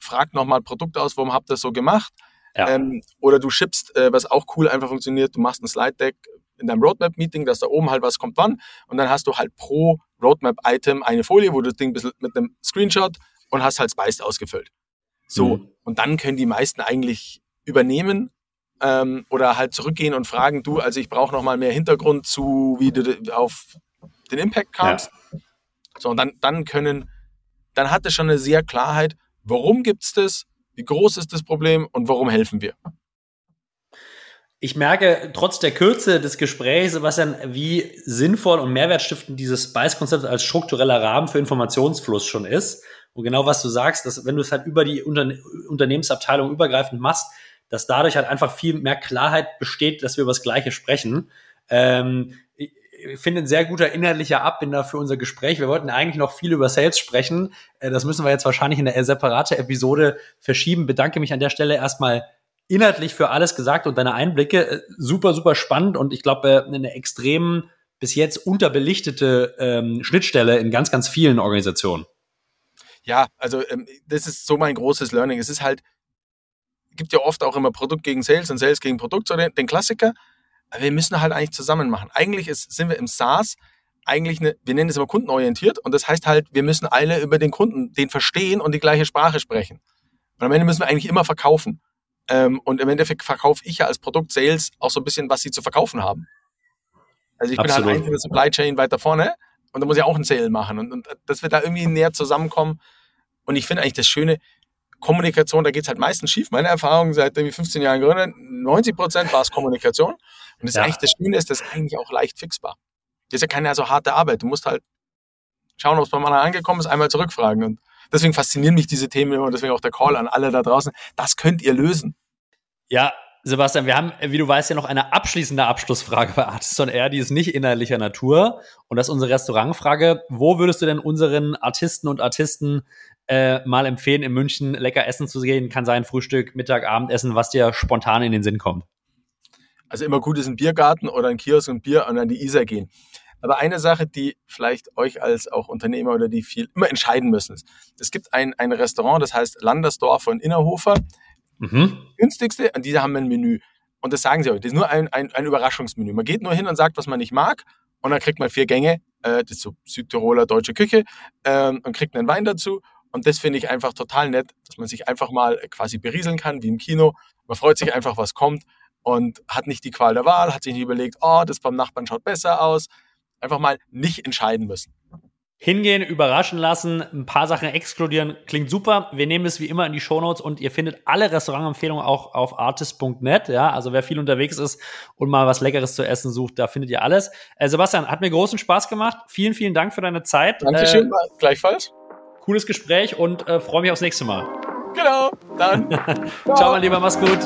fragt nochmal Produkt aus, warum habt ihr das so gemacht? Ja. Ähm, oder du schippst, äh, was auch cool einfach funktioniert, du machst ein Slide-Deck in deinem Roadmap-Meeting, dass da oben halt was kommt wann und dann hast du halt pro Roadmap-Item eine Folie, wo du das Ding ein bisschen mit einem Screenshot und hast halt Spiced ausgefüllt. So, mhm. und dann können die meisten eigentlich übernehmen ähm, oder halt zurückgehen und fragen, du, also ich brauche nochmal mehr Hintergrund zu, wie du auf den Impact kamst. Ja. So, und dann, dann können, dann hat es schon eine sehr Klarheit, warum gibt es das, wie groß ist das Problem und warum helfen wir. Ich merke trotz der Kürze des Gesprächs, Sebastian, wie sinnvoll und mehrwertstiftend dieses Spice-Konzept als struktureller Rahmen für Informationsfluss schon ist. Und genau was du sagst, dass wenn du es halt über die Unter Unternehmensabteilung übergreifend machst, dass dadurch halt einfach viel mehr Klarheit besteht, dass wir über das Gleiche sprechen. Ähm, ich finde ein sehr guter inhaltlicher Abbinder für unser Gespräch. Wir wollten eigentlich noch viel über Sales sprechen. Äh, das müssen wir jetzt wahrscheinlich in eine separate Episode verschieben. Bedanke mich an der Stelle erstmal inhaltlich für alles gesagt und deine Einblicke. Äh, super, super spannend und ich glaube, äh, eine extrem bis jetzt unterbelichtete ähm, Schnittstelle in ganz, ganz vielen Organisationen. Ja, also ähm, das ist so mein großes Learning. Es ist halt, gibt ja oft auch immer Produkt gegen Sales und Sales gegen Produkt, so den, den Klassiker. Aber wir müssen halt eigentlich zusammen machen. Eigentlich ist, sind wir im SaaS eigentlich eine, wir nennen es immer kundenorientiert und das heißt halt, wir müssen alle über den Kunden, den verstehen und die gleiche Sprache sprechen. Und am Ende müssen wir eigentlich immer verkaufen. Ähm, und im Endeffekt verkaufe ich ja als Produkt Sales auch so ein bisschen, was sie zu verkaufen haben. Also ich Absolut. bin halt eigentlich in der Supply Chain weiter vorne und da muss ich auch einen Sale machen. Und, und dass wir da irgendwie näher zusammenkommen. Und ich finde eigentlich das Schöne, Kommunikation, da geht es halt meistens schief. Meine Erfahrung seit irgendwie 15 Jahren Gründer, 90 Prozent war es Kommunikation. Und das ja. eigentlich das Schöne ist, das ist eigentlich auch leicht fixbar. Das ist ja keine so harte Arbeit. Du musst halt schauen, ob es beim anderen angekommen ist, einmal zurückfragen. Und deswegen faszinieren mich diese Themen immer und deswegen auch der Call an alle da draußen. Das könnt ihr lösen. Ja, Sebastian, wir haben, wie du weißt, ja noch eine abschließende Abschlussfrage bei Artist on Air, die ist nicht inhaltlicher Natur. Und das ist unsere Restaurantfrage. Wo würdest du denn unseren Artisten und Artisten äh, mal empfehlen, in München lecker essen zu gehen? Kann sein Frühstück, Mittag, Abendessen, was dir spontan in den Sinn kommt. Also immer gut ist ein Biergarten oder ein Kiosk und Bier und an die Isar gehen. Aber eine Sache, die vielleicht euch als auch Unternehmer oder die viel immer entscheiden müssen, ist, es gibt ein, ein Restaurant, das heißt Landersdorf von Innerhofer. Mhm. Günstigste, und diese haben ein Menü. Und das sagen sie euch, das ist nur ein, ein, ein Überraschungsmenü. Man geht nur hin und sagt, was man nicht mag, und dann kriegt man vier Gänge, äh, das ist so Südtiroler deutsche Küche, äh, und kriegt einen Wein dazu. Und das finde ich einfach total nett, dass man sich einfach mal quasi berieseln kann, wie im Kino. Man freut sich einfach, was kommt und hat nicht die Qual der Wahl, hat sich nicht überlegt, oh, das beim Nachbarn schaut besser aus. Einfach mal nicht entscheiden müssen. Hingehen, überraschen lassen, ein paar Sachen exkludieren, klingt super. Wir nehmen es wie immer in die Shownotes und ihr findet alle Restaurantempfehlungen auch auf artist.net. Ja, also wer viel unterwegs ist und mal was Leckeres zu essen sucht, da findet ihr alles. Äh, Sebastian, hat mir großen Spaß gemacht. Vielen, vielen Dank für deine Zeit. Dankeschön, äh, gleichfalls. Cooles Gespräch und äh, freue mich aufs nächste Mal. Genau, dann. Ciao, mein Lieber, mach's gut.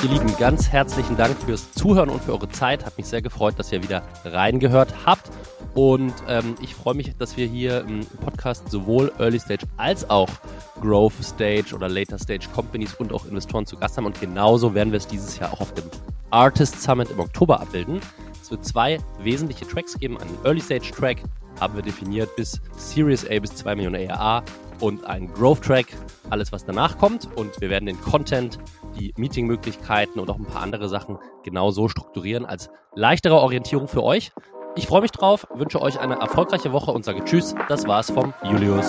Ihr Lieben, ganz herzlichen Dank fürs Zuhören und für eure Zeit. Hat mich sehr gefreut, dass ihr wieder reingehört habt. Und ähm, ich freue mich, dass wir hier im Podcast sowohl Early Stage als auch Growth Stage oder Later Stage Companies und auch Investoren zu Gast haben. Und genauso werden wir es dieses Jahr auch auf dem Artist Summit im Oktober abbilden. Es wird zwei wesentliche Tracks geben. Einen Early Stage Track haben wir definiert bis Series A bis 2 Millionen ARA und einen Growth Track, alles was danach kommt. Und wir werden den Content, die Meetingmöglichkeiten und auch ein paar andere Sachen genau so strukturieren als leichtere Orientierung für euch. Ich freue mich drauf, wünsche euch eine erfolgreiche Woche und sage Tschüss. Das war's vom Julius.